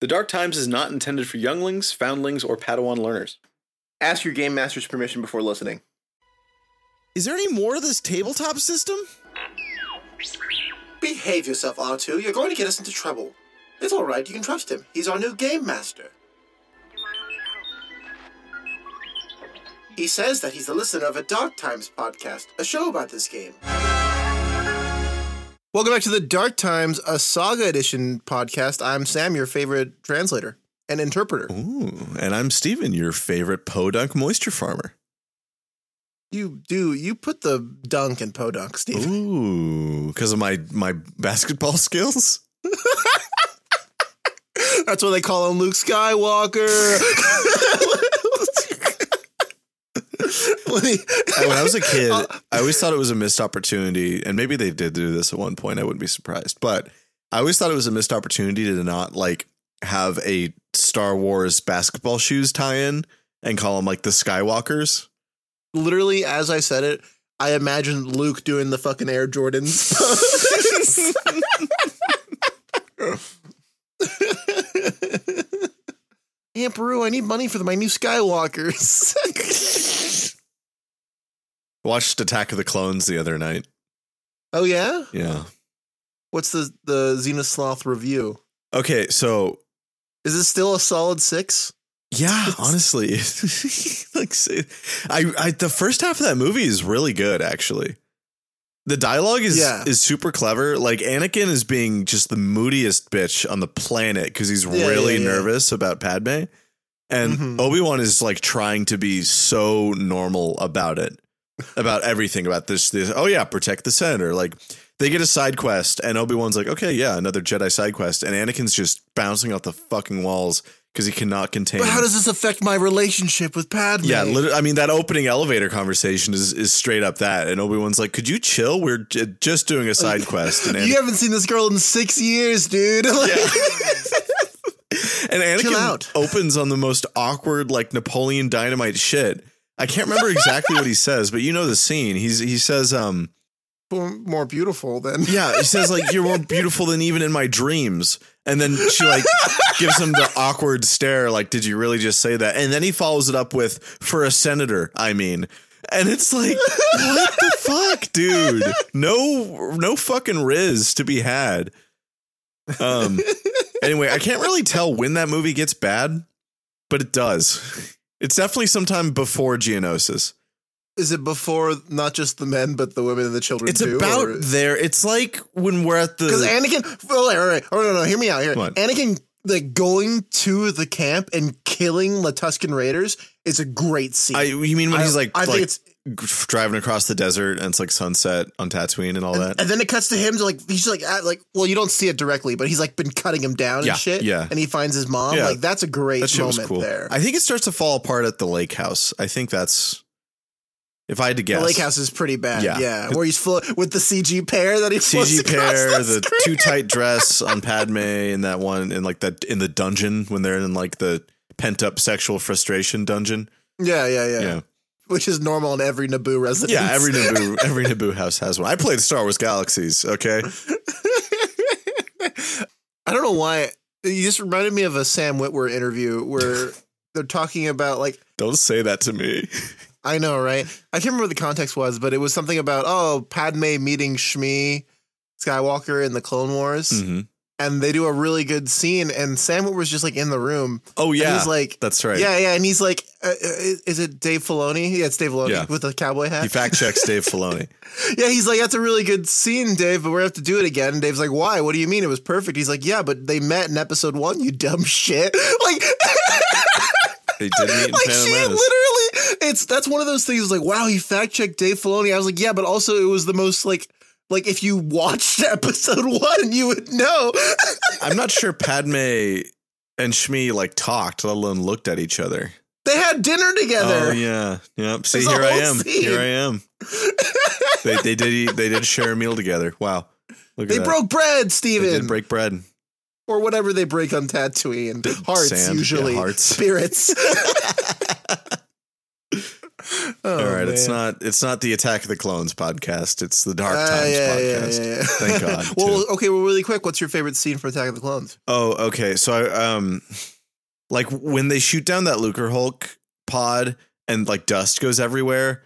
The Dark Times is not intended for younglings, foundlings, or Padawan learners. Ask your game master's permission before listening. Is there any more to this tabletop system? Behave yourself, R2. You're going to get us into trouble. It's all right. You can trust him. He's our new game master. He says that he's a listener of a Dark Times podcast, a show about this game. Welcome back to the Dark Times, a Saga Edition podcast. I'm Sam, your favorite translator and interpreter. Ooh, and I'm Steven, your favorite podunk moisture farmer. You do you put the dunk in podunk, Steve? Ooh, because of my my basketball skills. That's what they call him, Luke Skywalker. when, when I was a kid, uh, I always thought it was a missed opportunity, and maybe they did do this at one point. I wouldn't be surprised, but I always thought it was a missed opportunity to not like have a Star Wars basketball shoes tie-in and call them like the Skywalkers. Literally, as I said it, I imagined Luke doing the fucking Air Jordans. Aunt Beru, I need money for my new Skywalkers. Watched Attack of the Clones the other night. oh yeah, Yeah. what's the the Xenosloth review? Okay, so Is it still a solid six? yeah, honestly, like say, I, I the first half of that movie is really good actually. The dialogue is Yeah. is super clever. Like Anakin is being just the moodiest bitch on the planet because he's Yeah, really yeah, nervous about Padme, and Mhm. Obi Wan is like trying to be so normal about it, about everything about this. This oh yeah, protect the senator. Like they get a side quest, and Obi Wan's like, okay, yeah, another Jedi side quest, and Anakin's just bouncing off the fucking walls because he cannot contain. But how does this affect my relationship with Padme? Yeah, literally, I mean that opening elevator conversation is is straight up that, and Obi Wan's like, "Could you chill? We're j- just doing a side quest." And, you haven't seen this girl in six years, dude. Like- and Anakin opens on the most awkward, like Napoleon Dynamite shit. I can't remember exactly what he says, but you know the scene. He's he says, um, more, beautiful than yeah, he says like you're more beautiful than even in my dreams, and then she like gives him the awkward stare, like, did you really just say that? And then he follows it up with, for a senator, I mean. And it's like, what the fuck, dude? No, no fucking riz to be had. Um. Anyway, I can't really tell when that movie gets bad, but it does. It's definitely sometime before Geonosis. Is it before not just the men but the women and the children It's too? about there. It's like when we're at the because Anakin. Oh, well, all right, all right. Oh no, no, hear me out here. What? Anakin like going to the camp and killing the Tusken Raiders is a great scene. I, you mean when I- he's like, I think it's driving across the desert and it's like sunset on Tatooine and all that? and then it cuts to him to like he's like at, like well you don't see it directly but he's like been cutting him down Yeah, and shit yeah. and he finds his mom Yeah. like that's a great moment cool. there. I think it starts to fall apart at the lake house. I think that's if I had to guess. The lake house is pretty bad. Yeah. Yeah, where he's full with the CG pair that he floats CG pair, the, the too tight dress on Padme in that one, in like that in the dungeon when they're in like the pent up sexual frustration dungeon. Yeah, yeah, yeah, Yeah, Which is normal in every Naboo residence. yeah. Every Naboo, every Naboo house has one. I played Star Wars Galaxies. Okay, I don't know why. You just reminded me of a Sam Witwer interview where they're talking about like don't say that to me. I know, right? I can't remember what the context was, but it was something about oh Padme meeting Shmi Skywalker in the Clone Wars, Mhm. And they do a really good scene, and Sam was just like in the room. Oh yeah, he's like, that's right. yeah, yeah, and he's like, uh, uh, is it Dave Filoni? Yeah, it's Dave Filoni Yeah. with the cowboy hat. He fact checks Dave Filoni. Yeah, he's like, that's a really good scene, Dave, but we're gonna have to do it again. And Dave's like, why? What do you mean? It was perfect. He's like, yeah, but they met in episode one, you dumb shit. Like, They did meet in like Phantom she Menace. literally, it's that's one of those things. Like, wow, he fact checked Dave Filoni. I was like, yeah, but also it was the most like, like if you watched episode one, you would know. I'm not sure Padme and Shmi like talked, let alone looked at each other. they had dinner together. Oh yeah, yep. See, There's here I am. scene. Here I am. they they did eat, they did share a meal together. Wow, look They broke bread, Steven. They did break bread. or whatever they break on Tatooine. Hearts, Sand, yeah, usually. hearts. Spirits. Oh, All right, it's not it's not the Attack of the Clones podcast. It's the Dark Ah, Times yeah, yeah, podcast. yeah, yeah. Thank God. well, too. okay. Well, really quick, what's your favorite scene from Attack of the Clones? Oh, okay. So I um like when they shoot down that Lucrehulk pod and like dust goes everywhere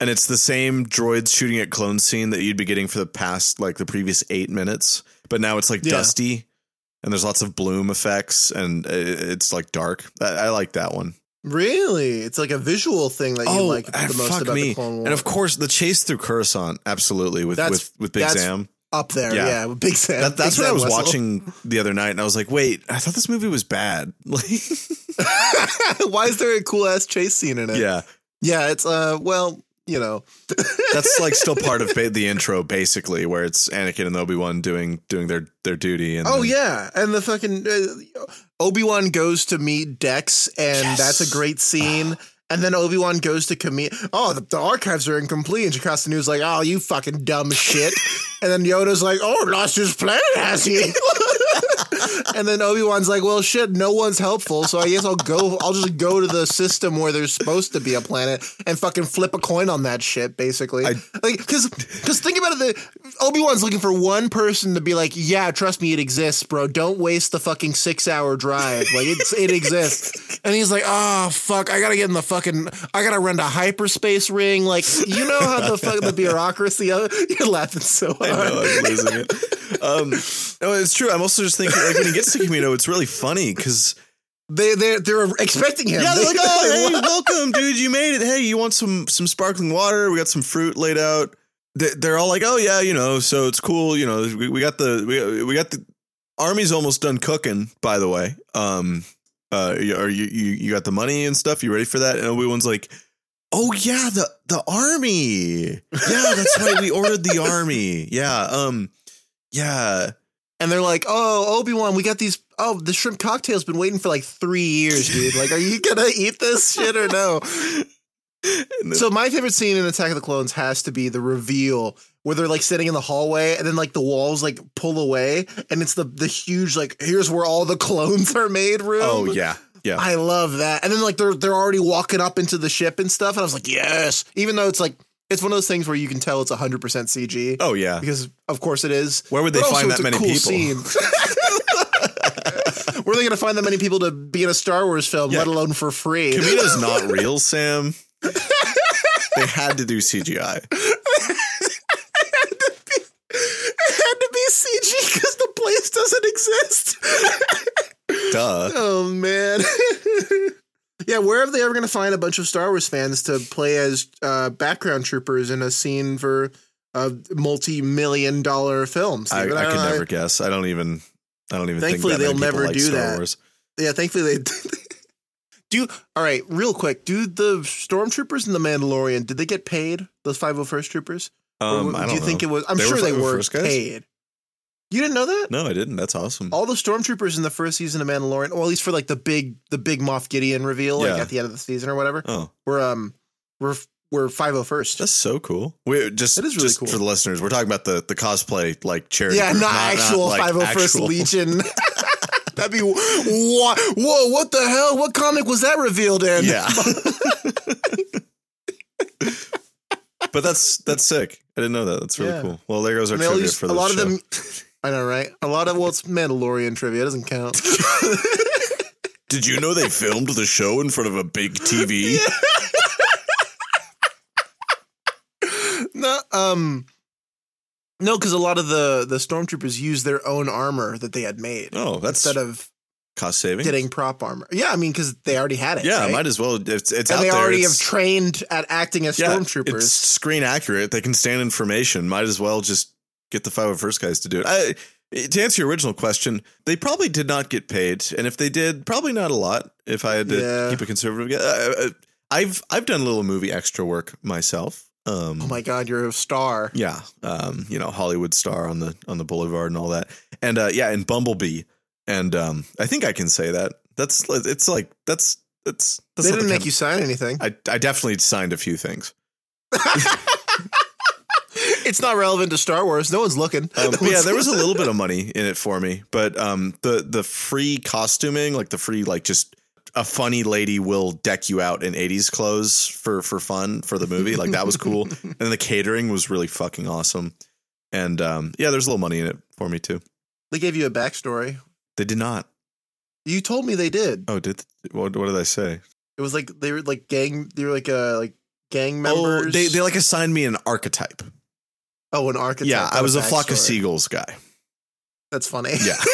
and it's the same droids shooting at clone scene that you'd be getting for the past like the previous 8 minutes, but now it's like dusty and there's lots of bloom effects and it's like dark. I, I like that one. Really, it's like a visual thing that you like ah, the most fuck about me. the Clone Wars. And of course the chase through Coruscant absolutely with That's- with with Big Sam. up there, Yeah. yeah, with Big Sam. That, that's Big what I was Wesell. watching the other night and I was like, "Wait, I thought this movie was bad." Like Why is there a cool ass chase scene in it? yeah. yeah. It's uh, well, you know, That's like still part of ba- the intro, basically, where it's Anakin and Obi Wan doing doing their their duty. And Oh then- yeah, and the fucking uh, Obi Wan goes to meet Dex, and Yes. that's a great scene. And then Obi Wan goes to commit. Oh, the, the archives are incomplete. And Jocasta Nu's like, oh, you fucking dumb shit. and then Yoda's like, oh, lost his planet, has he? and then Obi Wan's like, well, shit, no one's helpful, so I guess I'll go. I'll just go to the system where there's supposed to be a planet and fucking flip a coin on that shit, basically. I- like, because because think about it, the Obi Wan's looking for one person to be like, yeah, trust me, it exists, bro. Don't waste the fucking six hour drive. Like it's it exists. And he's like, oh fuck, I gotta get in the fucking, I gotta rent a hyperspace ring. Like, you know how the fuck the bureaucracy. Of, You're laughing so hard. I know I'm losing it. Um, no, it's true. I'm also just thinking, like when he gets to Camino, it's really funny because They they they're expecting him. yeah, they're like, oh, hey, welcome, dude, you made it. Hey, you want some some sparkling water? We got some fruit laid out. They- They're all like, oh yeah, you know, so it's cool. You know, we, we got the we, we got the army's almost done cooking. By the way, um, uh, are you you you got the money and stuff? You ready for that? And Obi Wan's like. Oh yeah, the the army. Yeah, that's right. We ordered the army. Yeah. Um. Yeah. And they're like, oh, Obi Wan, we got these. Oh, the shrimp cocktail's been waiting for like three years, dude. Like, are you gonna eat this shit or no? Then- So my favorite scene in Attack of the Clones has to be the reveal where they're like sitting in the hallway and then like the walls like pull away and it's the the huge like here's where all the clones are made room. oh yeah. Yeah. I love that. And then like they're they're already walking up into the ship and stuff and I was like, "Yes." Even though it's like it's one of those things where you can tell it's 100% CG oh yeah. because of course it is. Where would they But find that many cool people? scene. Where are they going to find that many people to be in a Star Wars film, Yeah. let alone for free? Camino's not real, Sam. they had to do CGI. It had to be CG because the place doesn't exist. Duh. oh man. Yeah, where are they ever going to find a bunch of Star Wars fans to play as uh, background troopers in a scene for a multi-million dollar film? I? I don't could never guess. I don't even. I don't even. Thankfully, think they'll never like do Star that. Wars. Yeah, thankfully they do. All right, real quick. Do the stormtroopers in the Mandalorian? Did they get paid? Those five hundred first troopers? Um, Or I don't do you know. think it was? I'm They were sure they were paid. You didn't know that? No, I didn't. That's awesome. All the stormtroopers in the first season of Mandalorian, or at least for like the big the big Moff Gideon reveal, like Yeah. at the end of the season or whatever, Oh, were um were were five hundred first. that's so cool. We just That is really just cool. for the listeners. We're talking about the the cosplay like charity. Yeah, group, not, actual like, five hundred first actual- Legion. That'd be what? Whoa! What the hell? What comic was that revealed in? Yeah. but that's that's sick. I didn't know that. That's really Yeah. cool. Well, there goes our And they all trivia use- for a the lot show. of them. I know, right? A lot of well, it's Mandalorian trivia. It doesn't count. Did you know they filmed the show in front of a big TV? no, um, no, because a lot of the the stormtroopers use their own armor that they had made Oh, that's instead of cost saving. getting prop armor. Yeah, I mean, because they already had it. yeah, right? might as well. It's it's and out they there. already It's- have trained at acting as yeah, stormtroopers. It's screen accurate. They can stand information. Might as well just get the 501st guys to do it. I, to answer your original question, they probably did not get paid, and if they did, probably not a lot. If I had to Yeah. keep a conservative. Uh, I've I've done a little movie extra work myself. Um, oh my god, you're a star. yeah, um, you know, Hollywood star on the on the boulevard and all that, and uh, yeah, and Bumblebee, and um, I think I can say that. That's it's like that's that's that's they didn't make kind you sign anything. I I definitely signed a few things. it's not relevant to Star Wars. No one's looking. Um, but yeah, there was a little bit of money in it for me, but um, the the free costuming, like the free like just a funny lady will deck you out in 80s clothes for for fun for the movie. Like that was cool. and the catering was really fucking awesome. And um, yeah, there's a little money in it for me too. They gave you a backstory. They did not. You told me they did. Oh, did what? What did I say? It was like they were like gang. They were like uh like gang members. Oh, they they like assigned me an archetype. Oh an archetype. yeah, I was a flock of seagulls guy. That's funny. Yeah.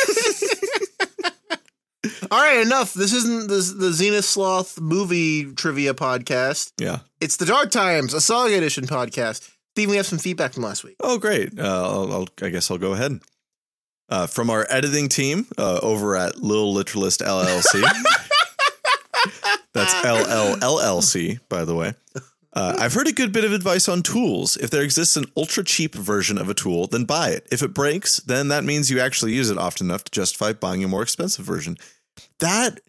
All right, enough. This isn't the the Zenith Sloth movie trivia podcast. Yeah. It's the Dark Times, a Saga Edition podcast. Steve, we have some feedback from last week. Oh, great. Uh, I'll, I'll, I guess I'll go ahead. Uh, from our editing team uh, over at Lil Literalist LLC. That's LLLLC, by the way. Uh, I've heard a good bit of advice on tools. If there exists an ultra cheap version of a tool, then buy it. If it breaks, then that means you actually use it often enough to justify buying a more expensive version. That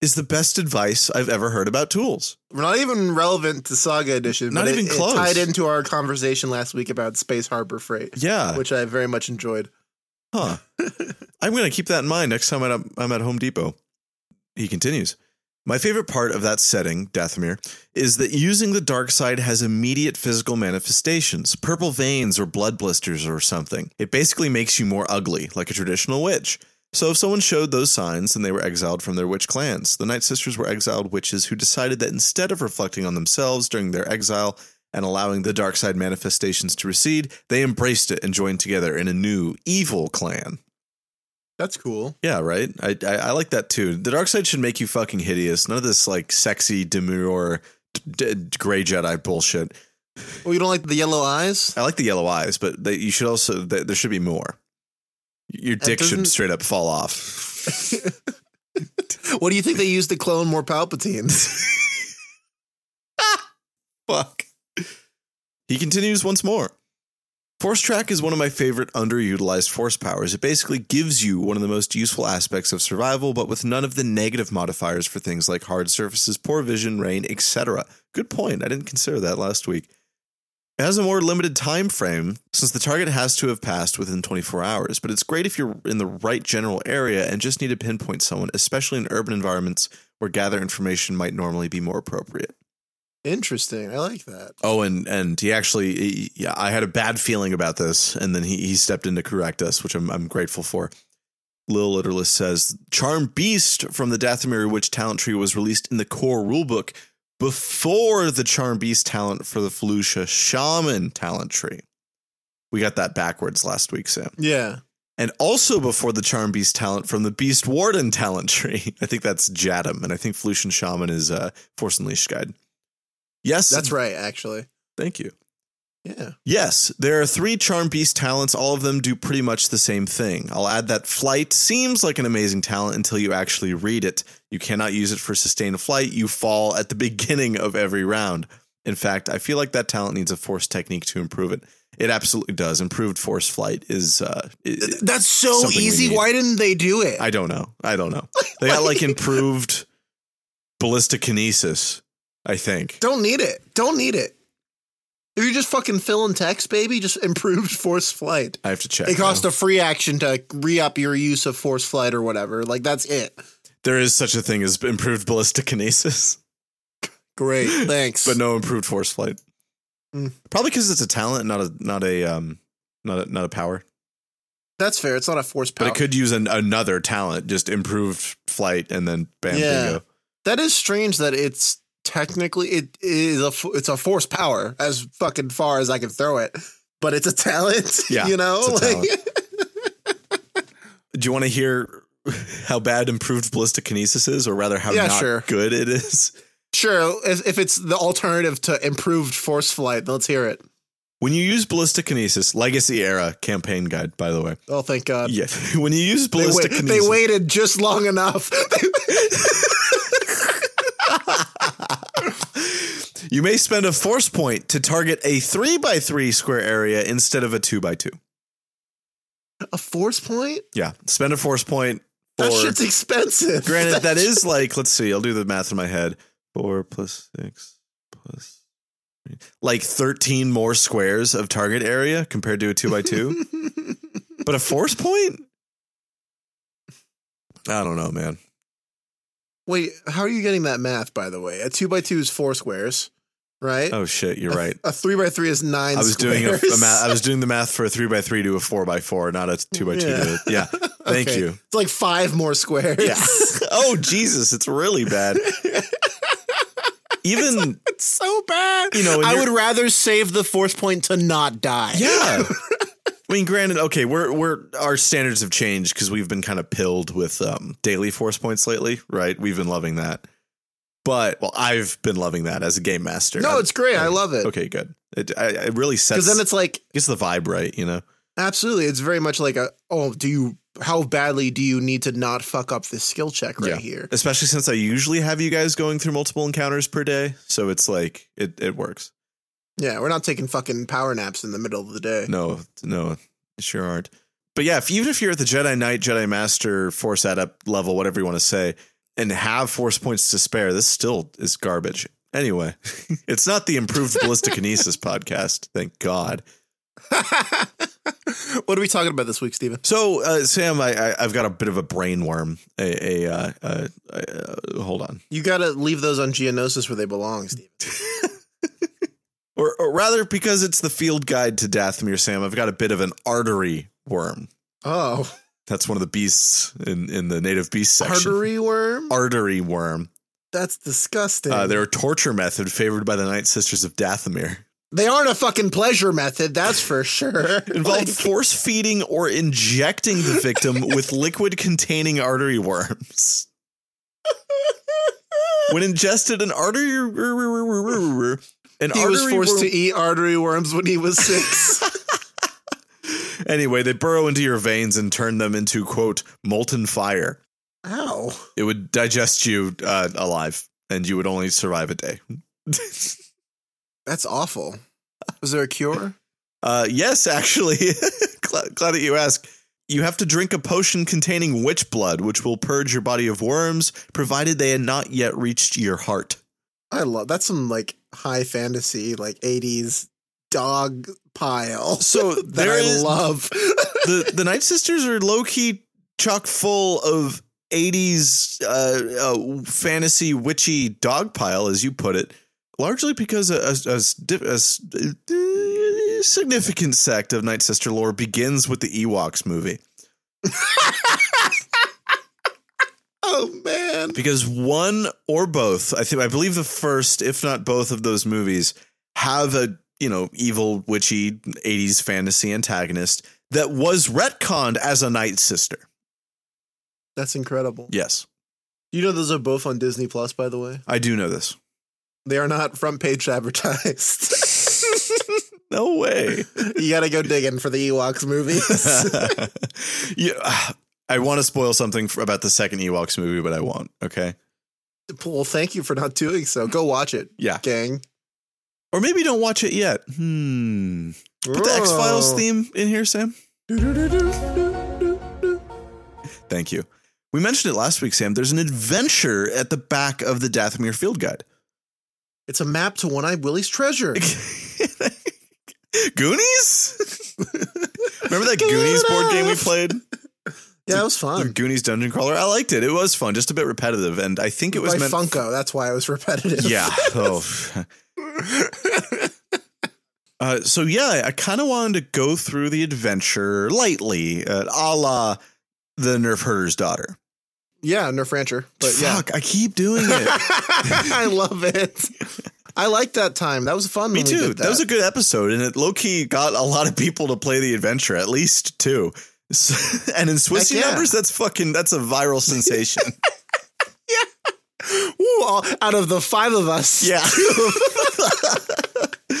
is the best advice I've ever heard about tools. We're not even relevant to Saga Edition. Not but even it, close. It tied into our conversation last week about Space Harbor Freight, Yeah. which I very much enjoyed. Huh. I'm going to keep that in mind next time I'm at Home Depot. He continues. My favorite part of that setting, Dathomir, is that using the dark side has immediate physical manifestations, purple veins or blood blisters or something. It basically makes you more ugly, like a traditional witch. So if someone showed those signs, then they were exiled from their witch clans. The Night Sisters were exiled witches who decided that instead of reflecting on themselves during their exile and allowing the dark side manifestations to recede, they embraced it and joined together in a new evil clan. That's cool. Yeah, right. I, I I like that too. The dark side should make you fucking hideous. None of this like sexy demure d- d- gray Jedi bullshit. Well, you don't like the yellow eyes? I like the yellow eyes, but they, you should also th- there should be more. Your dick should straight up fall off. What do you think they used to clone more Palpatines? Fuck. He continues once more. Force track is one of my favorite underutilized force powers. It basically gives you one of the most useful aspects of survival, but with none of the negative modifiers for things like hard surfaces, poor vision, rain, etc. Good point. I didn't consider that last week. It has a more limited time frame since the target has to have passed within 24 hours, but it's great if you're in the right general area and just need to pinpoint someone, especially in urban environments where gather information might normally be more appropriate. Interesting. I like that. Oh, and and he actually, he- yeah, I had a bad feeling about this, and then he he stepped in to correct us, which I'm I'm grateful for. Lil Literalist says, "Charm Beast from the Dathomir Witch talent tree was released in the core rulebook before the Charm Beast talent for the Felucian Shaman talent tree. We got that backwards last week, Sam, Yeah. and also before the Charm Beast talent from the Beast Warden talent tree. I think that's Jadam, and I think Felucian Shaman is uh, Force Unleashed guide. Yes, That's right, actually. Thank you. Yeah. Yes, there are three Charm Beast talents. All of them do pretty much the same thing. I'll add that flight seems like an amazing talent until you actually read it. You cannot use it for sustained flight. You fall at the beginning of every round. In fact, I feel like that talent needs a force technique to improve it. It absolutely does. Improved force flight is. Uh, it- That's so easy. Why didn't they do it? I don't know. I don't know. They got like improved ballistic kinesis. I think. Don't need it. Don't need it. If you're just fucking filling text, baby, just improved force flight. I have to check. It costs now. a free action to re up your use of force flight or whatever. Like that's it. there is such a thing as improved ballistic kinesis. Great. Thanks. but no improved force flight. Mm. Probably because it's a talent, not a not a um not a, not a power. that's fair. It's not a force power. But it could use an, another talent, just improved flight, and then bam, Yeah. that is strange that it's technically it is a it's a force power as fucking far as I can throw it. But it's a talent. Yeah, You know? Like- Do you want to hear how bad improved ballistic kinesis is, or rather how Yeah, not sure. good it is? sure. If, if it's the alternative to improved force flight, let's hear it. When you use ballistic kinesis, legacy era campaign guide, by the way. Oh, thank God. Yeah, when you use They, wait, kinesis, they waited just long enough. You may spend a force point to target a three by three square area instead of a two by two. a force point? Yeah, spend a force point for. That shit's expensive. Granted, that is like let's see. I'll do the math in my head. Four plus six plus three. like thirteen more squares of target area compared to a two by two. but a force point. I don't know, man. Wait, how are you getting that math? By the way, a two by two is four squares, right? Oh shit, you're right. A three by three is nine. I was doing a, a math. I was doing the math for a three by three to a four by four, not a two by two. Yeah. To yeah. Thank Okay. you. It's like five more squares. Yeah. oh Jesus, it's really bad. Even it's so bad. You know, I would rather save the force point to not die. yeah. I mean, granted, okay, we're we're our standards have changed because we've been kind of pilled with um, daily force points lately, right? We've been loving that, but well, I've been loving that as a game master. No, I- it's great. I love it. okay, good. It, I, it really sets Because then it's like gets the vibe right, you know. absolutely, it's very much like a oh, do you how badly do you need to not fuck up this skill check right Yeah. here? Especially since I usually have you guys going through multiple encounters per day, so it's like it it works. Yeah, we're not taking fucking power naps in the middle of the day. No, no, sure aren't. But yeah, if, even if you're at the Jedi Knight, Jedi Master, Force Adept level, whatever you want to say, and have Force points to spare, this still is garbage. Anyway, it's not the improved ballistic kinesis podcast, thank God. what are we talking about this week, Steven? So, uh, Sam, I, I, I've got a bit of a brain worm. A, a uh, uh, uh, hold on, You got to leave those on Geonosis where they belong, Steven. or, or rather, because it's the field guide to Dathomir, Sam, I've got a bit of an artery worm. Oh, That's one of the beasts in, in the native beast section. artery worm? Artery worm. That's disgusting. Uh, they're a torture method favored by the Night Sisters of Dathomir. they aren't a fucking pleasure method, that's for sure. Involved Like, force feeding or injecting the victim with liquid containing artery worms. When ingested, an artery an he was forced worm- to eat artery worms when he was six. Anyway, they burrow into your veins and turn them into quote molten fire. Ow. It would digest you uh, alive, and you would only survive a day. That's awful. Was there a cure? Uh, yes, actually. glad, glad that you ask. You have to drink a potion containing witch blood, which will purge your body of worms, provided they had not yet reached your heart. I love that's some like high fantasy, like 80s dog pile. So that I is love. the the Night Sisters are low key chock full of '80s uh, uh, fantasy witchy dog pile, as you put it, largely because a, a, a a uh, significant sect of Night Sister lore begins with the Ewoks movie. oh man. because one or both i think i believe the first if not both of those movies have a you know evil witchy 80s fantasy antagonist that was retconned as a night sister That's incredible. yes You know those are both on Disney Plus, by the way. i do know this They are not front page advertised. no way you gotta go digging for the Ewoks movies. yeah i want to spoil something for, about the second ewoks movie but i won't okay well, thank you for not doing so. Go watch it, yeah gang. Or maybe don't watch it yet hmm put the x-files Oh. theme in here sam Thank you. We mentioned it last week, Sam. There's an adventure at the back of the Dathomir Field Guide. It's a map to One Eye Willie's treasure. Goonies? Remember that Goonies board game we played? Yeah, it was The fun. Goonies Dungeon Crawler. I liked it. It was fun, just a bit repetitive, and I think it was By meant. Funko. That's why it was repetitive. Yeah. Oh. Uh, so yeah, I kind of wanted to go through the adventure lightly, uh, a la the Nerf Herder's daughter. yeah, Nerf Rancher. But yeah. I keep doing it. I love it. I like that time. That was a fun. Me too. did That. was a good episode, and it low key got a lot of people to play the adventure, at least two. So- and in Swissy yeah. numbers, that's fucking that's a viral sensation. Ooh, out of the five of us. yeah.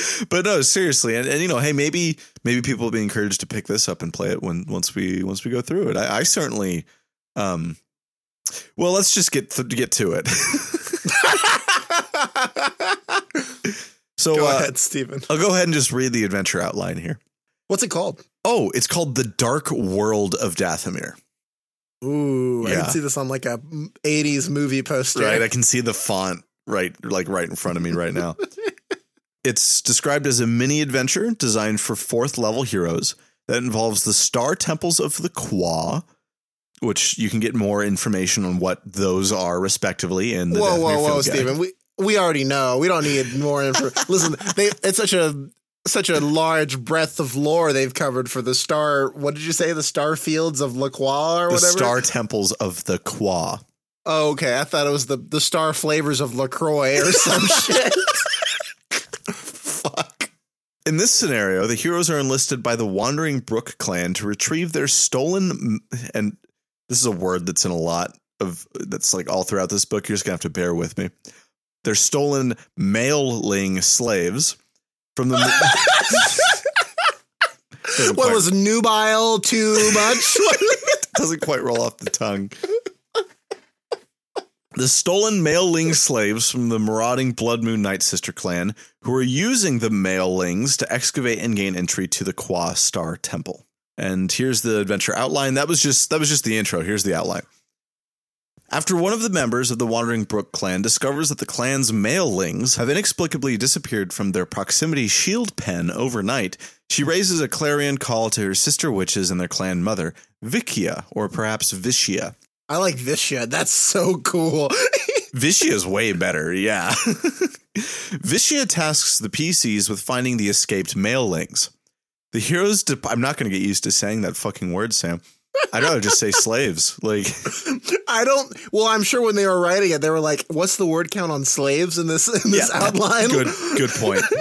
but no, seriously, and, and you know, hey, maybe maybe people will be encouraged to pick this up and play it when once we once we go through it. I, I certainly. Um, well, let's just get th- get to it. so Go uh, ahead, Steven. I'll go ahead and just read the adventure outline here. What's it called? Oh, it's called The Dark World of Dathomir. Ooh, I can see this on like a 80s movie poster. Right. I can see the font right like right in front of me right now. it's described as a mini adventure designed for fourth level heroes that involves the star temples of the Kwa, which you can get more information on what those are respectively in the whoa, Dathomir whoa, whoa, Stephen. We we already know. We don't need more info. Listen, they, it's such a such a large breadth of lore they've covered for the star. What did you say? The star fields of Lacroix or The whatever. star temples of the Kwa. oh, okay. I thought it was the the star flavors of Lacroix or some shit. Fuck. In this scenario, the heroes are enlisted by the Wandering Brook clan to retrieve their stolen and this is a word that's in a lot of that's like all throughout this book. You're just gonna have to bear with me. They're stolen maleling slaves from the What quite- was nubile too much? doesn't quite roll off the tongue. The stolen maleling slaves from the marauding Blood Moon Night Sister clan, who are using the malelings to excavate and gain entry to the Kwa Star Temple. And here's the adventure outline. That was just that was just the intro. Here's the outline. After one of the members of the Wandering Brook clan discovers that the clan's malelings have inexplicably disappeared from their proximity shield pen overnight, she raises a clarion call to her sister witches and their clan mother, Vikia, or perhaps Vishia. I like shit. That's so cool. Vishia's way better, yeah. Vishia tasks the PCs with finding the escaped malelings. The heroes, de- I'm not going to get used to saying that fucking word, Sam. I'd rather just say slaves. Like, I don't. Well, I'm sure when they were writing it, they were like, "What's the word count on slaves in this in this Yeah, outline?" good, good point.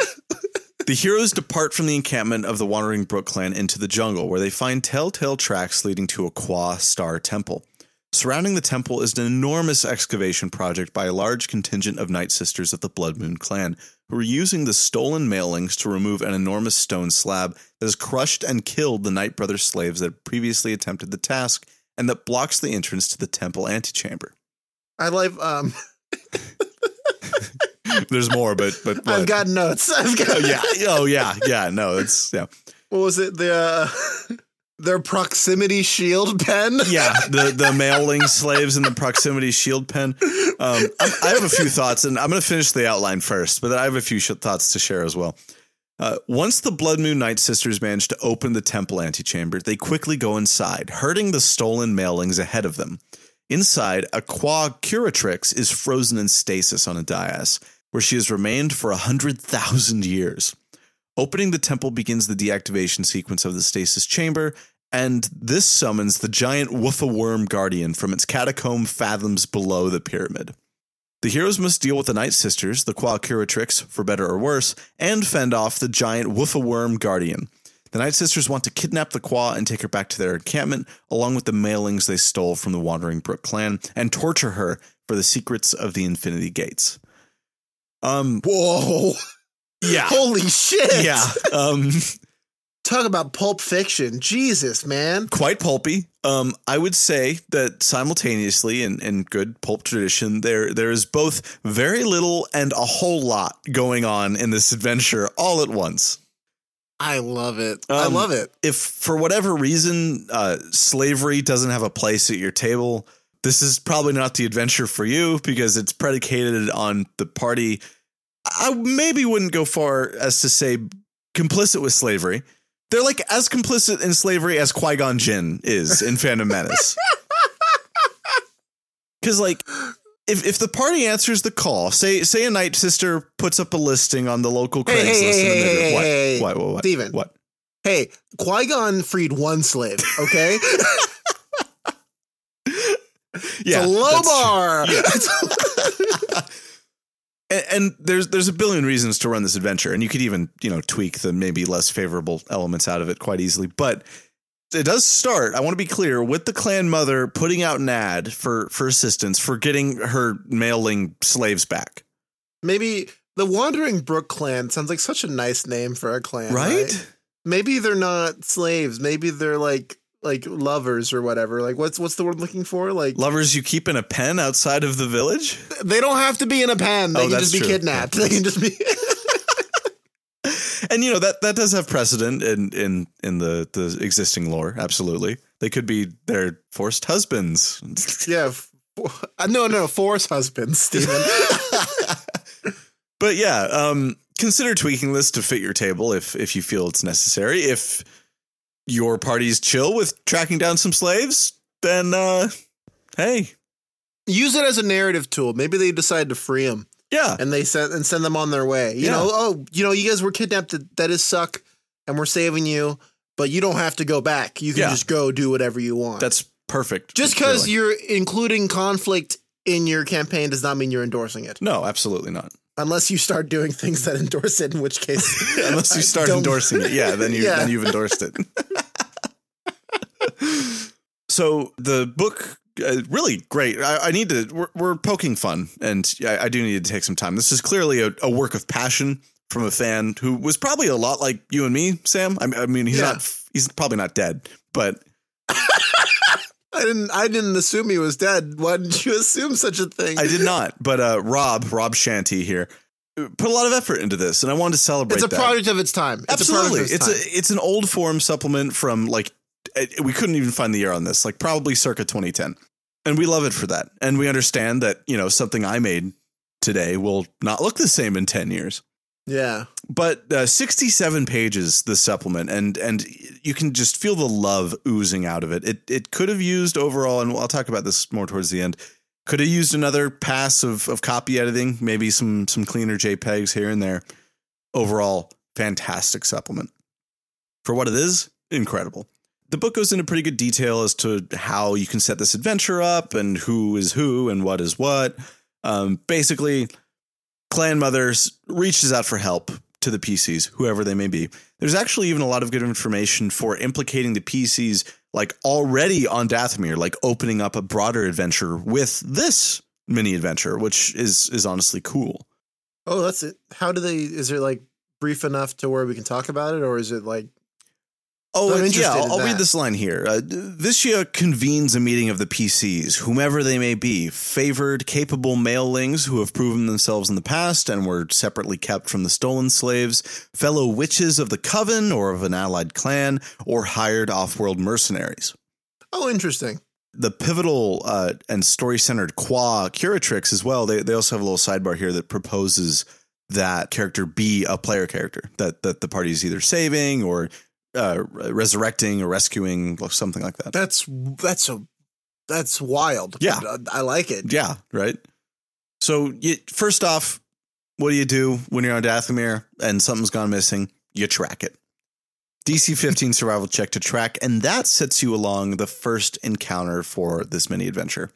The heroes depart from the encampment of the Wandering Brook clan into the jungle, where they find telltale tracks leading to a Kwa Star temple. Surrounding the temple is an enormous excavation project by a large contingent of Night Sisters of the Blood Moon clan, who are using the stolen malelings to remove an enormous stone slab that has crushed and killed the Night Brother slaves that previously attempted the task and that blocks the entrance to the temple antechamber. I like. Um, There's more, but but I've what? got notes. I've got. oh yeah, oh yeah, yeah. No, it's yeah. What was it? The uh, their proximity shield pen. yeah, the the maleling slaves in the proximity shield pen. Um, I, have a few thoughts, and I'm going to finish the outline first, but I have a few sh- thoughts to share as well. Uh, once the Blood Moon Night Sisters manage to open the temple antechamber, they quickly go inside, herding the stolen malelings ahead of them. Inside, a Kwa Curatrix is frozen in stasis on a dais, where she has remained for a hundred thousand years. Opening the temple begins the deactivation sequence of the stasis chamber, and this summons the giant Woofa Worm Guardian from its catacomb fathoms below the pyramid. The heroes must deal with the Night Sisters, the Kwa Curatrix, for better or worse, and fend off the giant Woofa Worm Guardian. The Night Sisters want to kidnap the Kwa and take her back to their encampment, along with the malelings they stole from the Wandering Brook clan, and torture her for the secrets of the Infinity Gates. Um, Whoa! yeah, Holy shit! yeah. Um, Talk about pulp fiction. Jesus, man. quite pulpy. Um, I would say that simultaneously, in, in good pulp tradition, there there is both very little and a whole lot going on in this adventure all at once. I love it. I Um, love it. If for whatever reason uh, slavery doesn't have a place at your table, this is probably not the adventure for you because it's predicated on the party. I maybe wouldn't go far as to say complicit with slavery. They're like as complicit in slavery as Qui Gon Jinn is in Phantom Menace. Because like, if if the party answers the call, say say a night sister puts up a listing on the local Hey, Craigslist, hey, hey, in the hey, middle- hey, what, hey, what, what, what, Steven. what? Hey, Qui Gon freed one slave. Okay, Yeah, it's a low that's true. And, and there's there's a billion reasons to run this adventure, and you could even you know tweak the maybe less favorable elements out of it quite easily. But it does start. I want to be clear with the clan mother putting out an ad for for assistance for getting her maleling slaves back. Maybe the Wandering Brook clan sounds like such a nice name for a clan, Right? right? Maybe they're not slaves. Maybe they're like like lovers or whatever. Like what's what's the word I'm looking for? Like Lovers you keep in a pen outside of the village. they don't have to be in a pen. They Oh, can just be true. kidnapped. They can just be. And you know that that does have precedent in in in the the existing lore. Absolutely, they could be their forced husbands. yeah. uh, No, no, forced husbands, Stephen. But yeah, um, consider tweaking this to fit your table if if you feel it's necessary. If your party's chill with tracking down some slaves, then uh hey, Use it as a narrative tool. Maybe they decide to free him yeah. and they send and send them on their way. You Yeah. know, oh, you know, you guys were kidnapped. That, is suck, and we're saving you. But you don't have to go back. You can Yeah. just go do whatever you want. That's perfect. just because you're including conflict in your campaign does not mean you're endorsing it. No, absolutely not. Unless you start doing things that endorse it, in which case, Unless you start endorsing it. Yeah, then you Yeah. then you've endorsed it. so the book uh, really great. I, I need to. We're, we're poking fun, and I, I do need to take some time. This is clearly a, a work of passion from a fan who was probably a lot like you and me, Sam. I, I mean, he's Yeah. not. He's probably not dead, but I didn't. I didn't assume he was dead. Why didn't you assume such a thing? I did not. But uh, Rob, Rob Shanty here, uh, put a lot of effort into this, and I wanted to celebrate. It's a that. product of its time. It's Absolutely, a product it's of its time. a it's an old form supplement from like uh, we couldn't even find the year on this, like probably circa 2010, and we love it for that. And we understand that you know something I made today will not look the same in 10 years. Yeah. But uh, 67 pages this supplement, and and you can just feel the love oozing out of it. It it could have used overall, and I'll talk about this more towards the end. Could have used another pass of, of copy editing, maybe some some cleaner JPEGs here and there. Overall, fantastic supplement. For what it is, incredible. The book goes into pretty good detail as to how you can set this adventure up and who is who and what is what. Um, basically, Clan Mothers reaches out for help to the PCs, whoever they may be. There's actually even a lot of good information for implicating the PCs like already on Dathomir, like opening up a broader adventure with this mini adventure, which is is honestly cool. Oh, that's it. How do they? Is it like brief enough to where we can talk about it, or is it like? Oh, interested yeah. I'll, I'll read this line here. Uh, Vishya convenes a meeting of the PCs, whomever they may be, favored, capable malelings who have proven themselves in the past and were separately kept from the stolen slaves, fellow witches of the coven or of an allied clan, or hired off-world mercenaries. Oh, interesting. The pivotal uh, and story-centered Kwa Curatrix as well. They they also have a little sidebar here that proposes that character be a player character that that the party is either saving or uh, resurrecting or rescuing or something like that. That's that's a that's wild. Yeah. I like it. Yeah, right. So you, first off, what do you do when you're on Dathomir and something's gone missing? You track it. DC 15 survival check to track, and that sets you along the first encounter for this mini adventure.